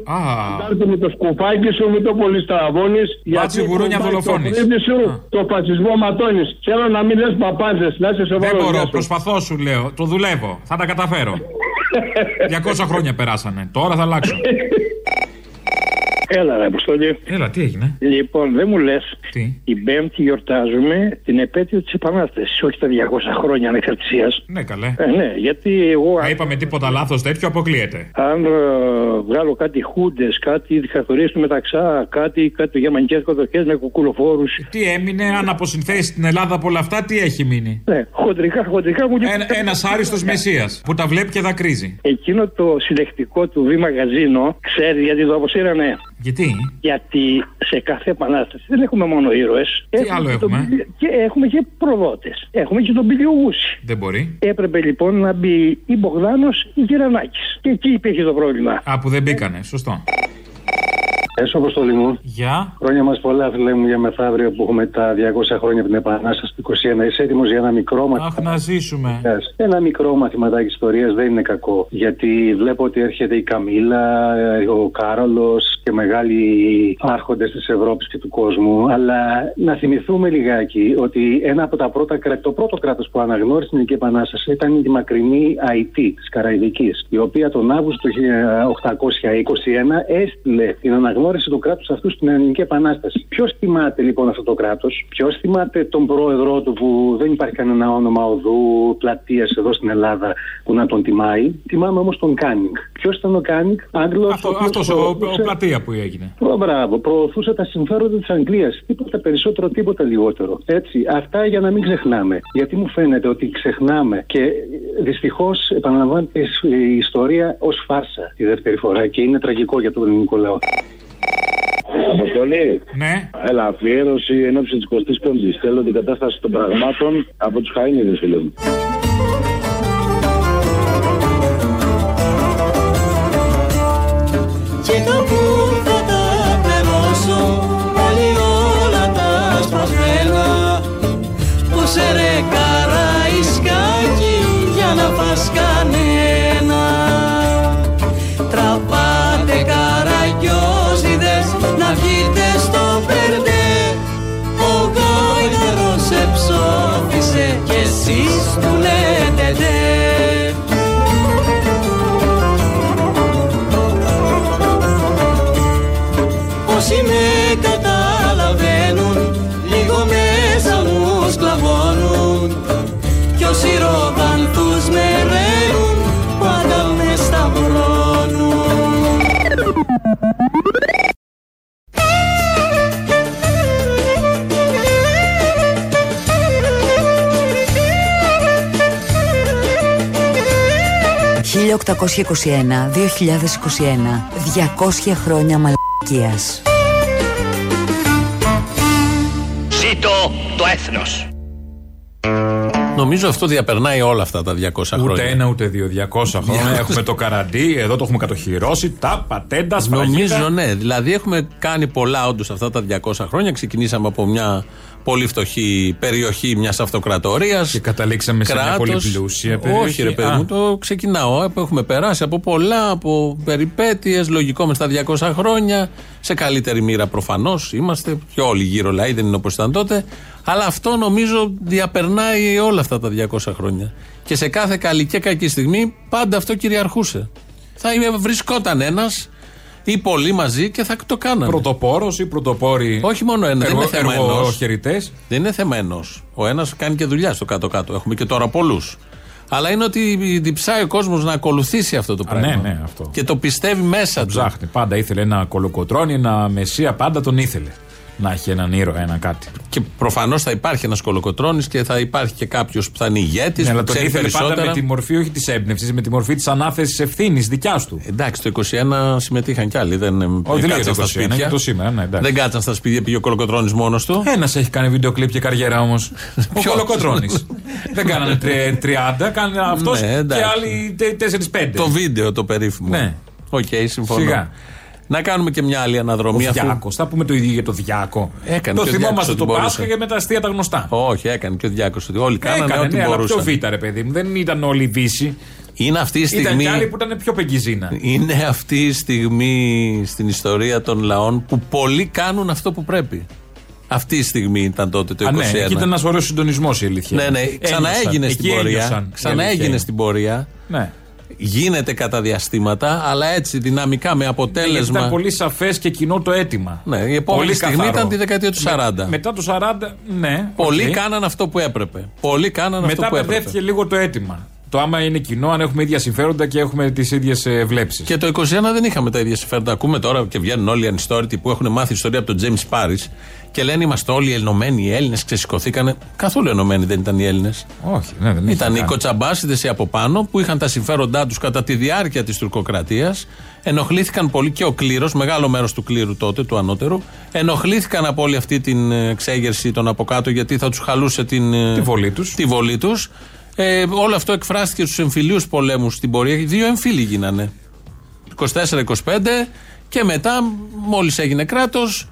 Αντάρτη με το σκουφάκι σου, μην το πολύ στραβώνεις, Μπάτσι γουρούνια δολοφόνης. Το φρύδι σου, το φασισμό ματώνεις. Θέλω να μην λες παπάντες, να είσαι σοβαρός. Δεν Γεια μπορώ, σου. προσπαθώ σου λέω. Το δουλεύω. Θα τα καταφέρω. 200 χρόνια περάσανε. Τώρα θα αλλάξω. Έλα, ρε Αποστολή. Έλα, τι έγινε; Λοιπόν, δεν μου λες. Τι; Η Πέμπτη γιορτάζουμε την επέτειο της Επανάστασης, όχι τα 200 χρόνια ανεξαρτησίας. Ναι, καλέ. Ε, ναι, γιατί εγώ. Να είπαμε τίποτα λάθος τέτοιο, αποκλείεται. Αν ε, βγάλω κάτι χούντες, κάτι δικτατορίε του μεταξά, κάτι, κάτι γερμανικές κατοχέ με κουκουλοφόρους. Τι έμεινε, αν αποσυνθέσεις την Ελλάδα από όλα αυτά, τι έχει μείνει; Ναι, χοντρικά, χοντρικά μου λέει. Ένα ένας άριστος μεσίας που τα βλέπει και δακρύζει. Εκείνο το συλλεκτικό του Β' Μαγαζίνο, ξέρει γιατί το αποσύρανε; Γιατί; Γιατί σε κάθε επανάσταση δεν έχουμε μόνο ήρωες. Τι άλλο έχουμε; Και έχουμε και προδότε. Έχουμε και τον Πιλιογούση. Δεν μπορεί. Έπρεπε λοιπόν να μπει ή Μπογδάνος ή Γερανάκης. Και εκεί υπήρχε το πρόβλημα. Α, που δεν μπήκανε. Σωστό. Έσω αποστολή μου. Γεια. Χρόνια μας πολλά, φίλε μου, για μεθαύριο που έχουμε τα 200 χρόνια από την Επανάσταση του 21. Είσαι έτοιμος για ένα μικρό μαθηματάκι. Αχ, να ζήσουμε. Ένα μικρό μαθηματάκι ιστορίας δεν είναι κακό. Γιατί βλέπω ότι έρχεται η Καμίλα, ο Κάρολος και μεγάλοι άρχοντες της Ευρώπης και του κόσμου. Αλλά να θυμηθούμε λιγάκι ότι ένα από τα πρώτα κράτη, το πρώτο κράτος που αναγνώρισε την Ελληνική Επανάσταση ήταν η μακρινή Αϊτή της Καραϊβικής, η οποία τον Αύγουστο του 1821 έστειλε την αναγνώριση του κράτου αυτού στην Ελληνική Επανάσταση. Ποιος θυμάται λοιπόν αυτό το κράτος, ποιος θυμάται τον πρόεδρό του που δεν υπάρχει κανένα όνομα οδού, πλατείας εδώ στην Ελλάδα που να τον τιμάει; Θυμάμαι όμως τον Κάνινγκ. Ποιος ήταν ο Κάνινγκ, Άγγλος. Αυτό ο, ο, ο πλατεία που έγινε. Προ, μπράβο, προωθούσε τα συμφέροντα της Αγγλίας. Τίποτα περισσότερο, τίποτα λιγότερο. Έτσι, αυτά για να μην ξεχνάμε. Γιατί μου φαίνεται ότι ξεχνάμε και δυστυχώς επαναλαμβάνεται η ιστορία ως φάρσα τη δεύτερη φορά και είναι τραγικό για τον ελληνικό λαό. Αποστόλη. Ναι. Έλα, αφιέρωση εν όψει της 25η. Θέλω την κατάσταση των πραγμάτων από τους Χαΐνιδες, φίλε μου. Και το που θα τα περώσω πάλι όλα τα σπασμένα Που σε ρε καραϊσκάκι «1821-2021, 200 χρόνια μαλακίας». Ζήτω το έθνος. Νομίζω αυτό διαπερνάει όλα αυτά τα 200 χρόνια. Ούτε ένα ούτε δύο, 200 χρόνια. έχουμε το καραντί, εδώ το έχουμε κατοχυρώσει, τα πατέντας, σφραγίδα. Νομίζω ναι. Δηλαδή έχουμε κάνει πολλά όντως αυτά τα 200 χρόνια. Ξεκινήσαμε από μια πολύ φτωχή περιοχή μιας αυτοκρατορίας. Και καταλήξαμε σε μια πολύ πλούσια περιοχή. Όχι, ρε παιδί Α. μου, το ξεκινάω. Έχουμε περάσει από πολλά, από περιπέτειες, λογικό μες στα 200 χρόνια. Σε καλύτερη μοίρα προφανώς είμαστε. Και όλοι γύρω λαοί, δεν είναι όπως ήταν τότε. Αλλά αυτό νομίζω διαπερνάει όλα αυτά τα 200 χρόνια. Και σε κάθε καλή και κακή στιγμή πάντα αυτό κυριαρχούσε. Θα είμαι- βρισκόταν ένας ή πολλοί μαζί και θα το κάνανε. Πρωτοπόρος ή πρωτοπόροι. Όχι μόνο ένα, δεν εργο- είναι θέμα ενός. εργοχαιρετές. Δεν είναι θέμα ενός. Ο ένας κάνει και δουλειά στο κάτω-κάτω. Έχουμε και τώρα πολλούς. Αλλά είναι ότι διψάει ο κόσμος να ακολουθήσει αυτό το Α, πράγμα. ναι, ναι, αυτό. Και το πιστεύει μέσα του. Ψάχνει. Πάντα ήθελε ένα κολοκοτρόνι, ένα μεσία, πάντα τον ήθελε. Να έχει έναν ήρωα, ένα κάτι. Και προφανώς θα υπάρχει ένας κολοκοτρόνη και θα υπάρχει και κάποιος που θα είναι ηγέτης. Ναι, αλλά που τον ξέρει ήθελε πάντα περισσότερα. με τη μορφή όχι της έμπνευσης, με τη μορφή της ανάθεσης ευθύνης δικιάς του. Εντάξει, το 21 συμμετείχαν κι άλλοι. Δεν, Όχι, δεν κάτσαν λέγεται στα 21, σπίτια. για το σήμερα, ναι, εντάξει. δεν κάτσαν στα σπίτια, πήγε ο κολοκοτρόνη μόνος του. Ένας έχει κάνει βίντεο κλειπ και καριέρα όμως. Ο Ποιος; Κολοκοτρόνη. δεν κάνανε τρε- 30, κάνανε αυτός Ναι, και εντάξει. άλλοι 4-5. Το βίντεο το περίφημο. Ναι. Οκ, συμφωνώ. Σιγά. Να κάνουμε και μια άλλη Ο αναδρομή. αφού- Διάκος. Θα πούμε το ίδιο για το Διάκο. Έκανε το και ο θυμόμαστε Διάκος το ό,τι Πάσχα μπορούσε. και με τα αστεία τα γνωστά. Όχι, έκανε και ο Διάκος. Όλοι κάνανε Έκανε, ό,τι ναι, αλλά μπορούσαν. πιο β' ρε παιδί μου. Δεν ήταν όλοι οι Δύση. Είναι αυτή η Ήταν στιγμή. κι άλλοι που ήταν πιο πεγκυζίνα. Είναι αυτή η στιγμή στην ιστορία των λαών που πολλοί κάνουν αυτό που πρέπει. Αυτή η στιγμή ήταν τότε το 21. Α, ναι, εκεί ήταν ένας ωραίος συντονισμός η αλήθεια. Ναι, ναι, ξαναέγινε Ένιωσαν. στην Εκεί πορεία. ένιωσαν, η Ξαναέγινε αλήθεια στην πορεία. Ναι. Γίνεται κατά διαστήματα, αλλά έτσι δυναμικά με Γιατί αποτέλεσμα. ήταν πολύ σαφές και κοινό το αίτημα. Ναι, η επόμενη Πολύ στιγμή καθαρό. ήταν τη δεκαετία του 40. Μετά το 40, ναι. Πολλοί οκ. κάναν αυτό που έπρεπε. Πολλοί κάναν αυτό Μετά που έπρεπε. μπερδεύτηκε λίγο το αίτημα. Το άμα είναι κοινό, αν έχουμε ίδια συμφέροντα και έχουμε τις ίδιες βλέψεις. Και το 21 δεν είχαμε τα ίδια συμφέροντα. Ακούμε τώρα και βγαίνουν όλοι οι ανιστόρητοι που έχουν μάθει ιστορία από τον James Paris και λένε είμαστε όλοι ενωμένοι. Οι Έλληνες ξεσηκωθήκανε. Καθόλου ενωμένοι δεν ήταν οι Έλληνες. Όχι, ναι, δεν Ήταν οι καν. κοτσαμπάσιδες οι από πάνω που είχαν τα συμφέροντά τους κατά τη διάρκεια της τουρκοκρατίας. Ενοχλήθηκαν πολύ και ο κλήρος, μεγάλο μέρος του κλήρου τότε, του ανώτερου. Ενοχλήθηκαν από όλη αυτή την ε, εξέγερση των από κάτω γιατί θα τους χαλούσε την, ε, Τη βολή τους. Τη βολή τους. Ε, όλο αυτό εκφράστηκε στους εμφυλίους πολέμους στην πορεία. Δύο εμφύλοι γίνανε. 24-25 και μετά, μόλις έγινε κράτος,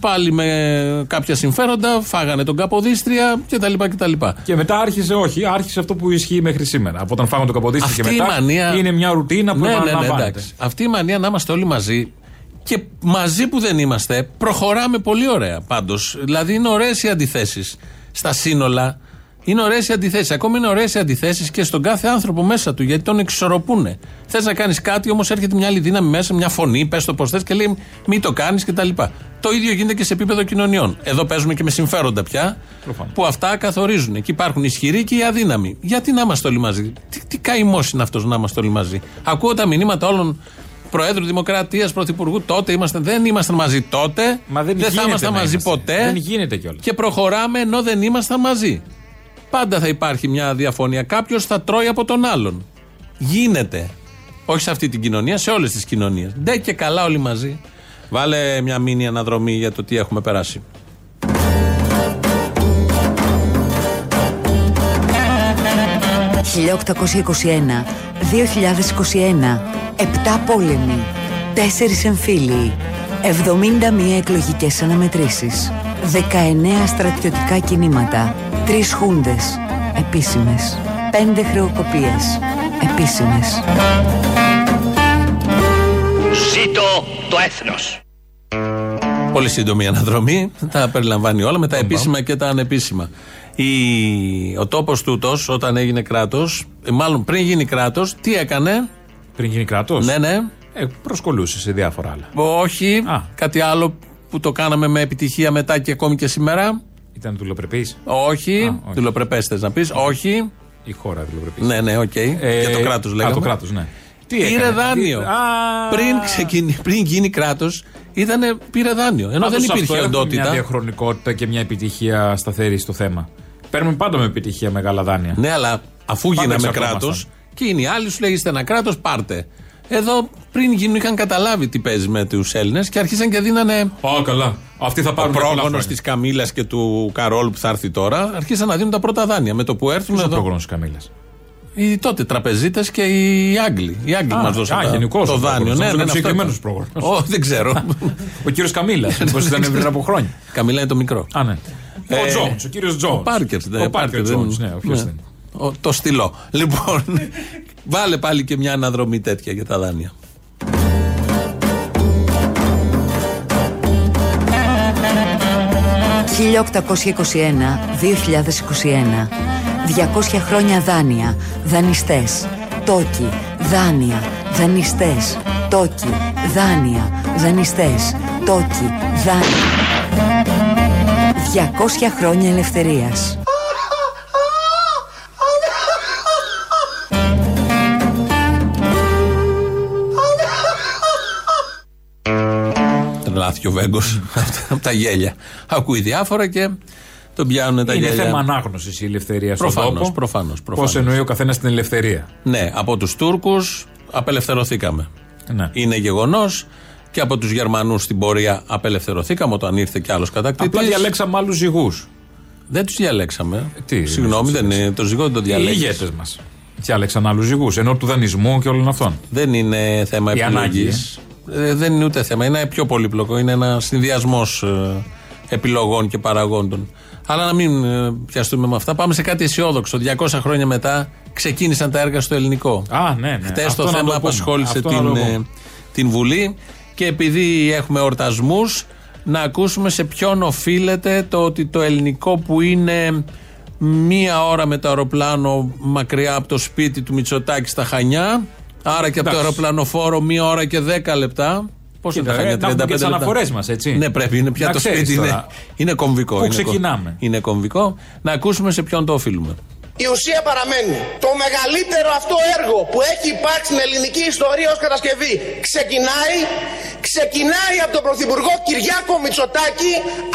πάλι με κάποια συμφέροντα, φάγανε τον Καποδίστρια κτλ. κτλ. Και μετά άρχισε, όχι, άρχισε αυτό που ισχύει μέχρι σήμερα. Από όταν φάγαμε το καποδίστρια και Αυτή η μετά. μανία- Είναι μια ρουτίνα που ναι, ναι, ναι, επαναλαμβάνεται. εντάξει. Αυτή η μανία να είμαστε όλοι μαζί και μαζί που δεν είμαστε, προχωράμε πολύ ωραία πάντως. Δηλαδή είναι ωραίες οι αντιθέσεις στα σύνολα. Είναι ωραίες οι αντιθέσεις. Ακόμη είναι ωραίες οι αντιθέσεις και στον κάθε άνθρωπο μέσα του γιατί τον εξισορροπούν. Θες να κάνεις κάτι, όμως έρχεται μια άλλη δύναμη μέσα, μια φωνή, πες το πώς θες και λέει μην το κάνεις κτλ. Το ίδιο γίνεται και σε επίπεδο κοινωνιών. Εδώ παίζουμε και με συμφέροντα πια Προφανώς. που αυτά καθορίζουν. Εκεί υπάρχουν οι ισχυροί και οι αδύναμοι. Γιατί να είμαστε όλοι μαζί; Τι, τι καημός είναι αυτός να είμαστε όλοι μαζί; Ακούω τα μηνύματα όλων Προέδρου Δημοκρατίας, Πρωθυπουργού. Τότε ήμασταν, δεν ήμασταν μαζί τότε. Μα δεν, θα γίνεται ήμασταν να μαζί είμαστε. ποτέ. Δεν γίνεται κιόλας. Και προχωράμε ενώ δεν ήμασταν μαζί. Πάντα θα υπάρχει μια διαφωνία. Κάποιος θα τρώει από τον άλλον. Γίνεται. Όχι σε αυτή την κοινωνία, σε όλες τις κοινωνίες. Ντε και καλά όλοι μαζί. Βάλε μια μήνυ αναδρομή για το τι έχουμε περάσει. «1821, 2021, 7 πόλεμοι, 4 εμφύλιοι, 71 εκλογικές αναμετρήσεις, 19 στρατιωτικά κινήματα, 3 χούντες, επίσημες, 5 χρεοκοπίες, επίσημες. Ζήτω το έθνος. Πολύ σύντομη αναδρομή. Τα περιλαμβάνει όλα με τα επίσημα και τα ανεπίσημα. Η, ο τόπος τούτος, όταν έγινε κράτος, μάλλον πριν γίνει κράτος, τι έκανε; Πριν γίνει κράτος; Ναι, ναι. Ε, προσκολλούσε σε διάφορα άλλα. Όχι. Κάτι άλλο που το κάναμε με επιτυχία μετά και ακόμη και σήμερα. Ήταν δουλοπρεπής; Όχι. Δουλοπρεπές θες να πεις. Όχι. Η χώρα δουλοπρεπής. Ναι, ναι, οκ. και το κράτος λέγαμε. Α, το κράτος, ναι. Τι πήρε έκανε, δάνειο. τι- Α. Πριν, ξεκινη, πριν γίνει κράτος, πήρε δάνειο. Ενώ Πάντως δεν αυτό υπήρχε έχουμε οντότητα. Μια διαχρονικότητα και μια επιτυχία σταθερή στο θέμα. Παίρνουμε πάντα με επιτυχία μεγάλα δάνεια. Ναι, αλλά αφού Πάντα γίναμε εξαρτώμασταν. κράτος και είναι οι άλλοι σου λέει είστε ένα κράτος, πάρτε. Εδώ πριν γίνουν είχαν καταλάβει τι παίζει με τους Έλληνες και αρχίσαν και δίνανε. Α, καλά. Αυτοί θα Ο πάρουν πολλά πρόγονος χρόνια. της Καμίλα και του Καρόλ που θα έρθει τώρα, αρχίσαν να δίνουν τα πρώτα δάνεια. Με το που έρθουν Ποιος είναι ο εδώ. πρόγονος της Καμίλας; Οι τότε τραπεζίτες και οι Άγγλοι. Οι Άγγλοι Α, μας δώσαν α, τα- γενικώς το ο δάνειο. πρόγονος. Ναι, Νόμιζα ναι, ήταν αυτό συγκεκριμένος ήταν. πρόγονος. Ω, δεν ξέρω. Ο κύριος Καμίλα. Πώ ήταν πριν από χρόνια. Καμίλα είναι το μικρό. Α, ναι. Ε, Ο Τζόουν, ο κύριος Τζόουν. Ο Πάρκερ. Ο Πάρκερ Τζόουν, ναι, ο ποιος είναι. Το στυλό. Λοιπόν, βάλε πάλι και μια αναδρομή τέτοια για τα δάνεια. «1821-2021, 200 χρόνια δάνεια, δανειστές, τόκι, δάνεια, δανειστές, τόκι, δάνεια, δανειστές, τόκι, δάνεια». 200 χρόνια ελευθερίας. Τρελάθηκε ο Βέγκος από τα γέλια. Ακούει διάφορα και τον πιάνουν τα Είναι γέλια. θέμα ανάγνωσης η ελευθερία στον Προφανώς, τόπο. προφανώς, Πώς προφανώς. εννοεί ο καθένας την ελευθερία; Ναι, από τους Τούρκους απελευθερωθήκαμε. Ναι. Είναι γεγονός. Και από τους Γερμανούς στην πορεία απελευθερωθήκαμε όταν ήρθε κι άλλος κατακτητής. Απλά διαλέξαμε άλλους ζυγούς. Δεν τους διαλέξαμε. Τι, Συγγνώμη, δεν είναι. Το ζυγό δεν το Οι διαλέξεις. ηγέτες μας. Διάλεξαν άλλους ζυγούς. Ενώ του δανεισμού και όλων αυτών. Δεν είναι θέμα Η ανάγκη, επιλογή. Δεν είναι ούτε θέμα. Είναι πιο πολύπλοκο. Είναι ένα συνδυασμός επιλογών και παραγόντων. Αλλά να μην ε, πιαστούμε με αυτά. Πάμε σε κάτι αισιόδοξο. 200 χρόνια μετά ξεκίνησαν τα έργα στο ελληνικό. Α, ναι, ναι. Χθε Αυτό το να θέμα πούμε. απασχόλησε Αυτό να την, το ε, πούμε. την Βουλή και επειδή έχουμε εορτασμού, να ακούσουμε σε ποιον οφείλεται το ότι το ελληνικό που είναι μία ώρα με το αεροπλάνο μακριά από το σπίτι του Μητσοτάκη στα Χανιά, άρα και από το Εντάξει. αεροπλανοφόρο μία ώρα και δέκα λεπτά. Πόσο Κοίτα, τα Χανιά, ε, να έχουμε 35 και τις λεπτά; αναφορές μας, έτσι. Ναι, πρέπει, είναι πια Να το ξέρεις σπίτι. Είναι, τώρα. είναι κομβικό. Πού είναι κο- ξεκινάμε. Είναι κομβικό. Να ακούσουμε σε ποιον το οφείλουμε. Η ουσία παραμένει. Το μεγαλύτερο αυτό έργο που έχει υπάρξει στην ελληνική ιστορία ως κατασκευή ξεκινάει, ξεκινάει από τον Πρωθυπουργό Κυριάκο Μητσοτάκη,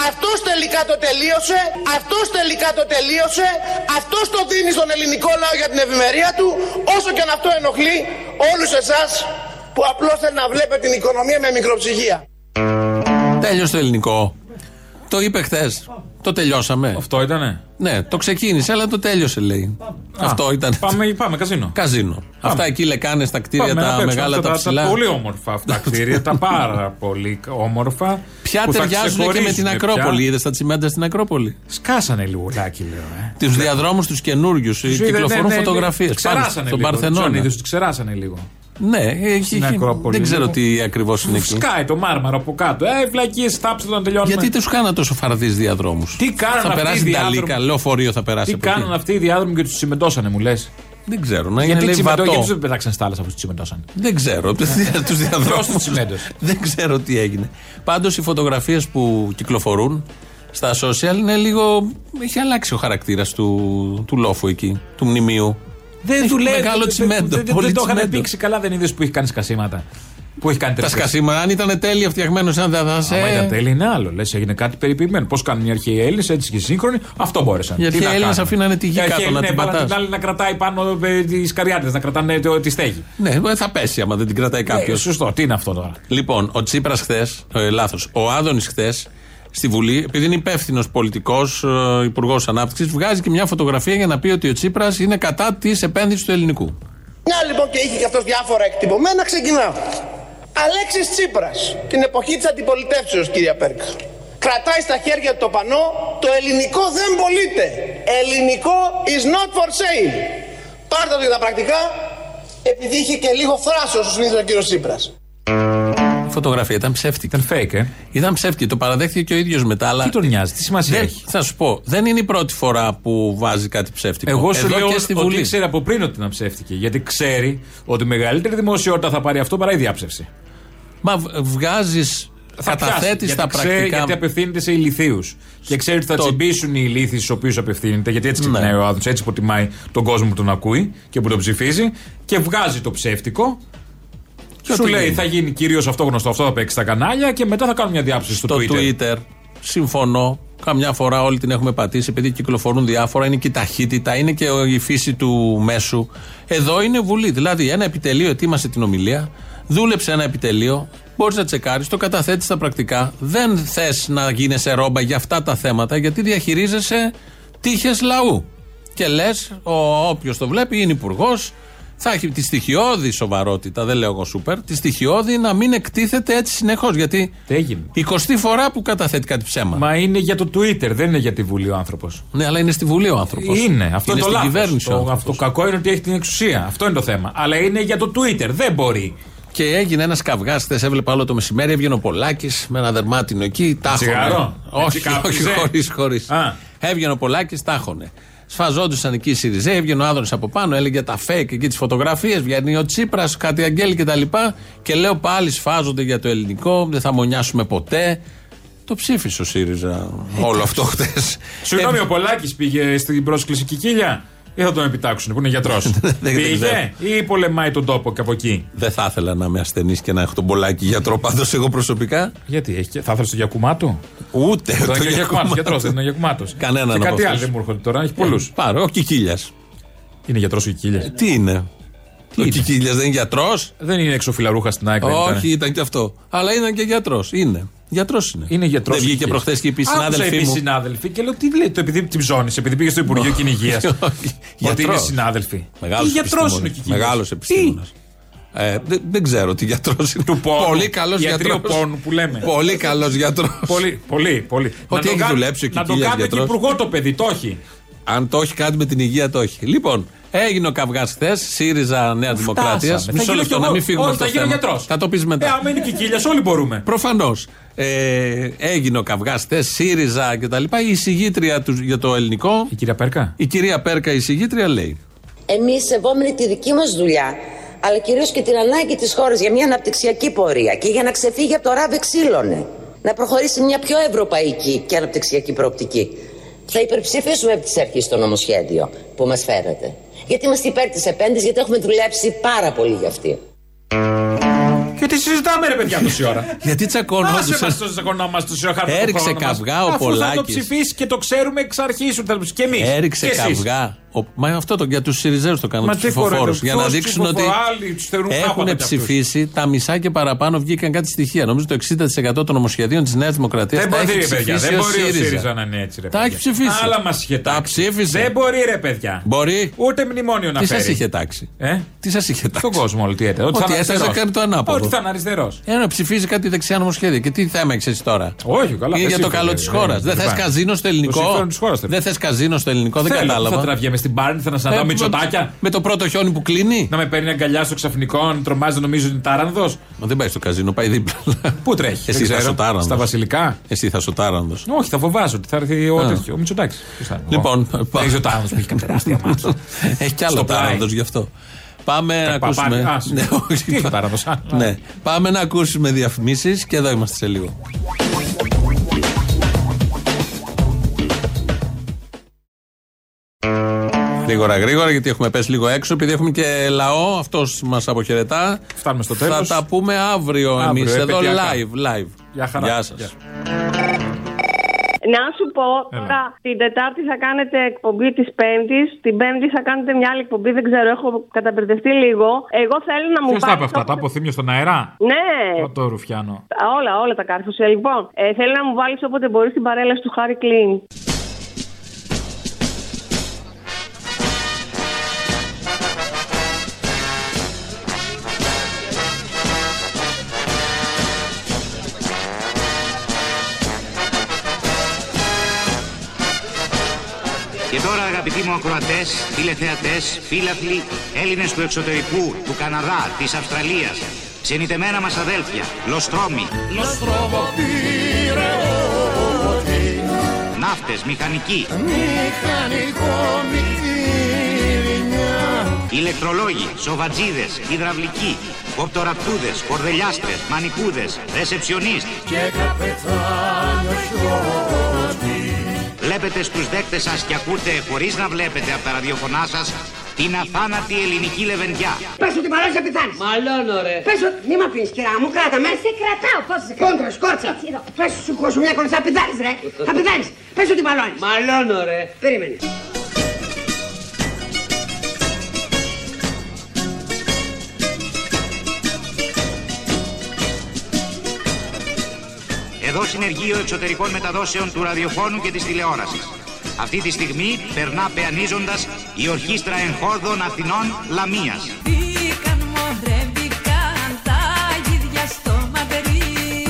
αυτός τελικά το τελείωσε, αυτός τελικά το τελείωσε, αυτός το δίνει στον ελληνικό λαό για την ευημερία του, όσο και αν αυτό ενοχλεί όλους εσάς που απλώς θέλετε να βλέπετε την οικονομία με μικροψυχία. Τέλειωσε το ελληνικό. Το είπε χθες. Το τελειώσαμε. Αυτό ήτανε; Ναι, το ξεκίνησε, αλλά το τέλειωσε, λέει. Αυτό ήταν. Πάμε, πάμε καζίνο. Καζίνο. Αυτά εκεί λεκάνες στα κτίρια Πάμε να τα παίξουμε μεγάλα, αυτά τα ψηλά. πολύ όμορφα αυτά τα κτίρια, τα πάρα πολύ όμορφα. Ποια που θα ταιριάζουν και με την ξεχωρίσουν Ακρόπολη. πια. Είδες τα τσιμέντα στην Ακρόπολη; Σκάσανε λιγουλάκι, λέω. Ε. Τους διαδρόμους τους καινούριους. Σου είδε, Κυκλοφορούν ναι, ναι, φωτογραφίες. τους Ξεράσανε Στον λίγο. Παρθενώνα. Τους ονείδους τους ξεράσανε λίγο. Ναι, έχει, Στην έχει- Ακρόπολη, δεν ξέρω λίγο. τι ακριβώς είναι εκεί. Σκάει το μάρμαρο από κάτω. Ε, βλακίε, θάψτε το να τελειώνουμε. Γιατί τους κάναν τόσο φαρδείς διαδρόμου. Τι κάνανε Θα αυτοί οι περάσει διάδρομοι; Ταλίκα, λεωφορείο θα περάσει Τι από εκεί. κάνουν αυτοί οι διάδρομοι και τους τσιμεντώσανε, μου λες; Δεν ξέρω. Να είναι Γιατί, λέει τσιμεντώ, βατό. γιατί τους πετάξαν στα άλλα αφού τους τσιμεντώσανε; Δεν ξέρω. τους διαδρόμου. Ποιος τους τσιμέντωσε. Δεν ξέρω τι έγινε. Πάντως οι φωτογραφίες που κυκλοφορούν στα social είναι λίγο. Έχει αλλάξει ο χαρακτήρας του, του λόφου εκεί, του μνημείου. Δεν Έχει δουλεύει. Μεγάλο δεν- τσιμέντο. Δεν, δεν, πολύ δεν το είχαν τσιμέντο. πήξει καλά, δεν είδες που έχει κάνει σκασίματα. Που έχει κάνει Τα τέτοιες- σκασίματα, αν ήταν τέλεια φτιαγμένος σαν δεν θα σε. Άμα ήταν τέλειο είναι άλλο. Λες, έγινε κάτι περιποιημένο. Πώς κάνουν οι αρχαίοι Έλληνες, έτσι και οι σύγχρονοι, αυτό μπόρεσαν. Οι Τι αρχαίοι να Έλληνες κάνουν; αφήνανε τη γη Οι αρχαίοι κάτω να Έλληνες την έβαλαν πατάς. την άλλη να κρατάει πάνω τις καριάτε, να κρατάνε το- τη στέγη. Ναι, ε, θα πέσει άμα δεν την κρατάει κάποιος. Ε, σωστό, τι είναι αυτό τώρα; Λοιπόν, ο Τσίπρας χθες, ε, λάθος, ο Άδωνης χθες στη Βουλή, επειδή είναι υπεύθυνος πολιτικός, ε, υπουργός ανάπτυξης, βγάζει και μια φωτογραφία για να πει ότι ο Τσίπρας είναι κατά της επένδυσης του ελληνικού. Μια λοιπόν και είχε και αυτός διάφορα εκτυπωμένα, ξεκινάω. Αλέξης Τσίπρας, την εποχή της αντιπολιτεύσεως κυρία Πέρκα. Κρατάει στα χέρια του το πανό, το ελληνικό δεν πωλείται. Ελληνικό is not for sale. Πάρτε το για τα πρακτικά, επειδή είχε και λίγο θράσος ο συνήθως ο κύριος Τσίπρας. Η φωτογραφία ήταν ψεύτικη. Ήταν fake, ε. Ήταν ψεύτικη, το παραδέχτηκε και ο ίδιος μετά. Αλλά Τι τον νοιάζει, τι σημασία δεν, έχει; Θα σου πω, δεν είναι η πρώτη φορά που βάζει κάτι ψεύτικο. Εγώ σου Εδώ λέω και στη ότι Βουλή. ξέρει από πριν ότι ήταν ψεύτικη. Γιατί ξέρει ότι μεγαλύτερη δημοσιότητα θα πάρει αυτό παρά η διάψευση. Μα βγάζεις. Θα πιάσει, Καταθέτεις γιατί τα ξέρει, πρακτικά. Γιατί απευθύνεται σε ηλικίους. Και ξέρει ότι θα Το- τσιμπήσουν οι ηλίθιοι στους οποίους απευθύνεται. Γιατί έτσι ξεκινάει Ναι. ο άνθρωπος, έτσι υποτιμάει τον κόσμο που τον ακούει και που τον ψηφίζει. Και βγάζει το ψεύτικο. Και σου ό,τι λέει γίνει. θα γίνει κυρίως αυτό γνωστό, αυτό θα παίξει στα κανάλια και μετά θα κάνουν μια διάψευση στο στο Twitter. Twitter. Συμφωνώ. Καμιά φορά όλοι την έχουμε πατήσει επειδή κυκλοφορούν διάφορα. Είναι και η ταχύτητα, είναι και η φύση του μέσου. Εδώ είναι Βουλή. Δηλαδή, ένα επιτελείο ετοίμασε την ομιλία, δούλεψε ένα επιτελείο, μπορείς να τσεκάρεις, το καταθέτεις στα πρακτικά. Δεν θες να γίνεσαι ρόμπα για αυτά τα θέματα γιατί διαχειρίζεσαι τύχες λαού. Και λες, όποιος το βλέπει είναι υπουργός, θα έχει τη στοιχειώδη σοβαρότητα, δεν λέω εγώ σούπερ, τη στοιχειώδη να μην εκτίθεται έτσι συνεχώς. Γιατί Τι έγινε; 20 φορά που καταθέτει κάτι ψέμα. Μα είναι για το Twitter, δεν είναι για τη Βουλή ο άνθρωπος. Ναι, αλλά είναι στη Βουλή ο άνθρωπος. Είναι, αυτό είναι, το στην λάθος. κυβέρνηση. ο Το, άνθρωπος. αυτό το κακό είναι ότι έχει την εξουσία. Αυτό είναι το θέμα. Αλλά είναι για το Twitter, δεν μπορεί. Και έγινε ένας καυγά χθε, έβλεπα όλο το μεσημέρι. Έβγαινε ο Πολάκης με ένα δερμάτινο εκεί. Τάχωνε. Τσιγάρο; Όχι, Έτσι όχι, κάπνιζε; χωρίς, χωρίς. Α. Έβγαινε ο Πολάκης, τάχωνε. Σφαζόντουσαν εκεί οι Σιριζέ, έβγαινε ο Άδωνης από πάνω, έλεγε τα fake εκεί τις φωτογραφίες. Βγαίνει ο Τσίπρας, κάτι αγγέλη κτλ. Και, και λέω πάλι σφάζονται για το ελληνικό, δεν θα μονιάσουμε ποτέ. Το ψήφισε ο ΣΥΡΙΖΑ όλο αυτό χθε. Συγγνώμη, ο Πολάκης πήγε στην πρόσκληση Κικίλια ή θα τον επιτάξουν που είναι γιατρός. δεν πήγε ξέρω. ή πολεμάει τον τόπο και από εκεί. Δεν θα ήθελα να είμαι ασθενής και να έχω τον Πολάκη γιατρό πάντως εγώ προσωπικά. Γιατί, έχει, και- θα ήθελες το γιακουμά του. Ούτε Το το γιακουμά γιακουμά του, γιατρός του. δεν είναι ο γιακουμά του. Κανέναν Και από κάτι αυτούς. άλλο δεν μου έρχονται τώρα, έχει πολλούς. Πάρε, ο Κικίλιας. Είναι γιατρός ο Κικίλιας; Τι είναι; ο Κικίλιας δεν είναι γιατρός; Δεν είναι εξοφιλαρούχα στην ΑΕΚ. δεν ήταν. Όχι, ήταν και αυτό. Αλλά ήταν και γιατρός. Είναι. Γιατρός είναι. Είναι γιατρός. Δεν βγήκε προχθές και είπε οι συνάδελφοί μου. συνάδελφοι και λέω τι λέει το επειδή την ψώνει, επειδή πήγε στο Υπουργείο Κυνηγίας. Ότι είναι Γιατρός. συνάδελφοι. Μεγάλος Τι γιατρός επιστήμονας. είναι ο Κικίλιας. Μεγάλος Τι; επιστήμονας. Ε, δεν, δεν ξέρω τι γιατρός είναι. Του πόνου. Πολύ καλός Ιατρείο γιατρός. πόνου που λέμε. Πολύ καλός γιατρός. Πολύ, πολύ, πολύ. Ότι Να το έχει κάνει- δουλέψει ο Να το Κικίλιας κάνει και γιατρός. υπουργό το παιδί, το έχει. Αν το έχει κάτι με την υγεία, το έχει. Λοιπόν, έγινε ο καυγάς χθες. ΣΥΡΙΖΑ Νέα Δημοκρατία. Θα Μισό γίνω λεπτό κι να εγώ. μην φύγουμε Όχι, από το θα γίνω θέμα. γιατρός. Θα το πεις Ε, μετά. άμα είναι Κικίλια, όλοι μπορούμε. Προφανώς. Ε, έγινε ο καυγάς χθες, ΣΥΡΙΖΑ κτλ. Η συγγήτρια τους για το ελληνικό. Η κυρία Πέρκα; Η κυρία Πέρκα, η συγγήτρια λέει. Εμείς σεβόμενοι τη δική μας δουλειά, αλλά κυρίως και την ανάγκη της χώρας για μια αναπτυξιακή πορεία και για να ξεφύγει από το ράβε ξύλωνε. Να προχωρήσει μια πιο ευρωπαϊκή και αναπτυξιακή προοπτική. Θα υπερψηφίσουμε από τις αρχές το νομοσχέδιο που μας φέρατε. Γιατί είμαστε υπέρ της επένδυσης, γιατί έχουμε δουλέψει πάρα πολύ για αυτή. Και τι συζητάμε, ρε παιδιά, τόση ώρα. Γιατί τσακωνόντουσαν. Άσε μας το τσακωνόμαστε τόση ώρα. χάρη Έριξε το χρόνο μας. καυγά ο Αφού θα το Πολάκης. ψηφίσεις και το ξέρουμε εξ αρχής ότι και εμείς. Έριξε καυγά. Ο, μα αυτό το, για τους Σιριζέους το κάνουν Μα τους τι ψηφοφόρους. χωράνε, Για να ποιος δείξουν ότι ψηφοφορά, άλλοι τους θεωρούν έχουν χάπατα κι αυτούς. ψηφίσει τα μισά και παραπάνω βγήκαν κάτι στοιχεία. Νομίζω το 60% των νομοσχεδίων της Νέας Δημοκρατίας Δεν τα μπορεί, έχει ρε παιδιά. ψηφίσει Δεν ο μπορεί ο ΣΥΡΙΖΑ. ΣΥΡΙΖΑ να είναι έτσι, ρε Τα παιδιά. έχει ψηφίσει. Άλλα μας είχε Τα τάξει. ψήφισε. Δεν μπορεί, ρε παιδιά. Μπορεί. Ούτε μνημόνιο να Τι φέρει. σα είχε τάξει; Ε; Τι σας είχε τάξει; Στον κόσμο όλο τι έτε. Ότι, Ότι θα είναι έστασε αριστερός. κάνει το ανάποδο. Ότι θα είναι αριστερός. Ε, να ψηφίζει κάτι δεξιά νομοσχέδια. Και τι θέμα έχεις εσύ τώρα; Όχι, καλά. Είναι δεν για το καλό της συμφωνώ, χώρας. δεν- Δεν θες δεν καζίνο στο Το ελληνικό. συμφέρον της χώρας θέλω. Δεν θες καζίνο στο ελληνικό. Δεν Θέλω, κατάλαβα. Θα τραβιέμαι στην Πάρνη, θα να συναντάω Ε, μυτσοτάκια. Με το πρώτο χιόνι που κλείνει. Να με παίρνει αγκαλιά στο ξαφνικό, να τρομάζει, να νομίζω ότι είναι τάρανδος. Μα δεν πάει στο καζίνο, πάει δίπλα. Πού τρέχει, Εσύ δεν θα ξέρω. σωτάρανδο. Στα βασιλικά; Εσύ θα σωτάρανδο. Όχι, θα φοβάσαι ότι θα έρθει ο, Α. τέτοιο, ο Μητσοτάκης. Λοιπόν, Δεν έχει ο τάρανδος που έχει κάνει τεράστια μάτια. Έχει κι άλλο Στο πλάι. τάρανδος γι' αυτό. Πάμε να παπάρι. ακούσουμε. Α, Ναι, όχι. Τι έχει τάρανδος, α. Ναι. Πάμε να ακούσουμε διαφημίσεις και εδώ είμαστε σε λίγο. Γρήγορα, γρήγορα, γιατί έχουμε πέσει λίγο έξω. Επειδή έχουμε και λαό, αυτός μας αποχαιρετά. Φτάνουμε στο Θα τέλος. τα πούμε αύριο, Αύριο, εμείς εδώ επαιτειακά. live. live. Γεια χαρά. Γεια σας. Γεια. Να σου πω, τώρα την Τετάρτη θα κάνετε εκπομπή της Πέμπτης, την Πέμπτη θα κάνετε μια άλλη εκπομπή, δεν ξέρω, έχω καταπερδευτεί λίγο. Εγώ θέλω να μου Ποιος τα είπε πάρεις αυτά, τα όποτε- αποθύμιο στον αέρα; Ναι, Μα το ρουφιάνο. όλα, όλα τα κάρφωσια. Λοιπόν, ε, θέλω να μου βάλεις όποτε μπορείς την παρέλαση του Χάρη Κλίν. Ακροατές, τηλεθεατές, φίλαθλοι, Έλληνες του εξωτερικού, του Καναδά, της Αυστραλίας, ξενιτεμένα μας αδέλφια, λοστρόμοι, ναύτες, μηχανικοί, ηλεκτρολόγοι, σοβατζίδες, υδραυλικοί, κοπτοραπτούδες, κορδελιάστρες, μανικούδες, ρεσεψιονίστ, Βλέπετε στους δέκτες σας και ακούτε χωρίς να βλέπετε από τα ραδιοφωνά σας την αθάνατη ελληνική λεβεντιά. Πες ότι μαλώνεις να πεθάνεις. Μαλώνω ρε. Πες ότι... Μη μ' αφήνεις κυρά μου, κράτα με. Σε κρατάω, πώς σε κρατάω. Κόντρα, σκόρτσα. Πες σου χώσου μια κονσά, θα πεθάνεις ρε. Θα πεθάνεις. Πες ότι μαλώνεις. Μαλώνω ρε. Περίμενε. Εδώ συνεργείο εξωτερικών μεταδόσεων του ραδιοφώνου και της τηλεόρασης. Αυτή τη στιγμή περνά πεανίζοντας η ορχήστρα εγχόρδων Αθηνών Λαμίας. Μπήκαν μωρέ, μπήκαν τα γίδια στο Μαδρί.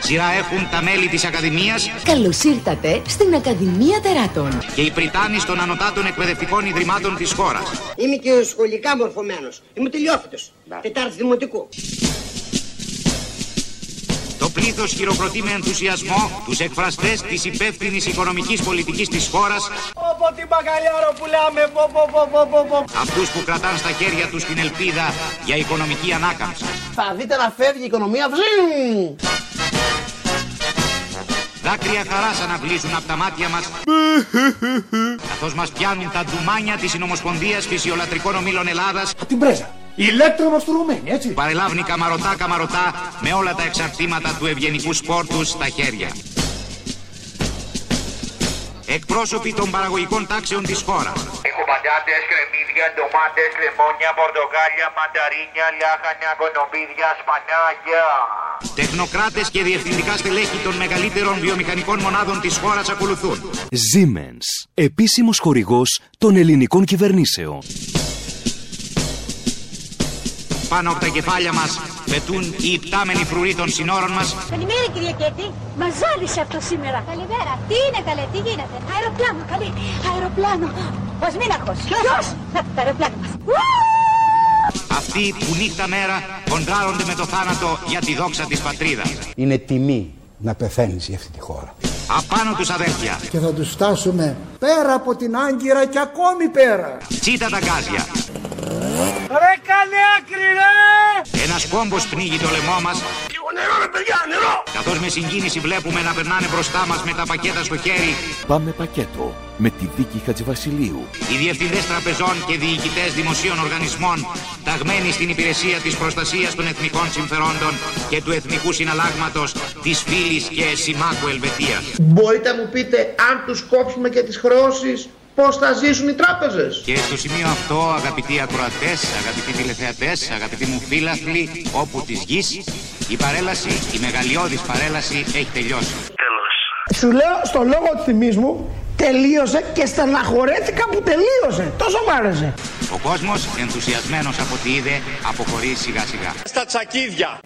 Σειρά έχουν τα μέλη της Ακαδημίας Καλώς ήρθατε στην Ακαδημία Τεράτων. και οι πριτάνεις των ανωτάτων εκπαιδευτικών ιδρυμάτων της χώρας. Είμαι και σχολικά μορφωμένος. Είμαι τελειόφυτος. Τετάρτη δημοτικού. Το πλήθος χειροκροτεί με ενθουσιασμό τους εκφραστές της υπεύθυνης οικονομικής πολιτικής της χώρας, Πω την μπακαλιάρο που λέμε, πω πω πω πω πω πω. αυτούς που κρατάν στα χέρια τους την ελπίδα για οικονομική ανάκαμψη. Θα δείτε να φεύγει η οικονομία. Βζζιν! Δάκρυα χαράς αναβλύζουν από τα μάτια μας καθώς μας πιάνουν τα ντουμάνια της Συνομοσπονδίας Φυσιολατρικών Ομίλων Ελλάδας Από την πρέζα. Ηλέκτρομαστουργουμένη, έτσι. παρελάβνει καμαρωτά καμαρωτά με όλα τα εξαρτήματα του ευγενικού σπόρτου στα χέρια. Εκπρόσωποι των παραγωγικών τάξεων της χώρας Έχω πατάτες, κρεμμύδια, ντομάτες, λεμόνια, πορτοκάλια, μανταρίνια, λάχανια, κονοπίδια, σπανάκια. Τεχνοκράτες και διευθυντικά στελέχη των μεγαλύτερων βιομηχανικών μονάδων της χώρας ακολουθούν. Siemens, επίσημος χορηγός των ελληνικών κυβερνήσεων. Πάνω από τα κεφάλια μας πετούν οι υπτάμενοι φρουροί των συνόρων μας Καλημέρα κυρία Κέτη. Μας ζάλισε αυτό σήμερα. Καλημέρα. Τι είναι καλέ, τι γίνεται; Αεροπλάνο, καλή. Αεροπλάνο. Ο Σμίναχος. Ποιος; Να, το αεροπλάνο μας. Αυτοί που νύχτα μέρα κοντράρονται με το θάνατο για τη δόξα της πατρίδας. Είναι τιμή να πεθαίνεις για αυτή τη χώρα. Απάνω τους αδέρφια, Και θα τους φτάσουμε πέρα από την Άγκυρα και ακόμη πέρα. τσίτα τα γκάζια, Ρε καλέ άκρη ρε! Ένας κόμπος πνίγει το λαιμό μας Λίγο νερό ρε παιδιά, νερό! Καθώς με συγκίνηση βλέπουμε να περνάνε μπροστά μας με τα πακέτα στο χέρι Πάμε πακέτο με τη δίκη Χατζηβασιλείου. Οι διευθυντές τραπεζών και διοικητές δημοσίων οργανισμών ταγμένοι στην υπηρεσία της προστασίας των εθνικών συμφερόντων και του εθνικού συναλλάγματος της φίλης και συμμάχου Ελβετίας. Μπορείτε να μου πείτε αν τους κόψουμε και τις χρεώσεις; Πώς θα ζήσουν οι τράπεζες; Και στο σημείο αυτό, αγαπητοί ακροατές, αγαπητοί τηλεθεατές, αγαπητοί μου φίλαθλοι, όπου της γης, η παρέλαση, η μεγαλειώδης παρέλαση έχει τελειώσει. Σου λέω στο λόγο του θυμίσμου τελείωσε και στεναχωρέθηκα που τελείωσε. Τόσο μ' άρεσε. Ο κόσμος, ενθουσιασμένος από ό,τι είδε, αποχωρεί σιγά σιγά. Στα τσακίδια.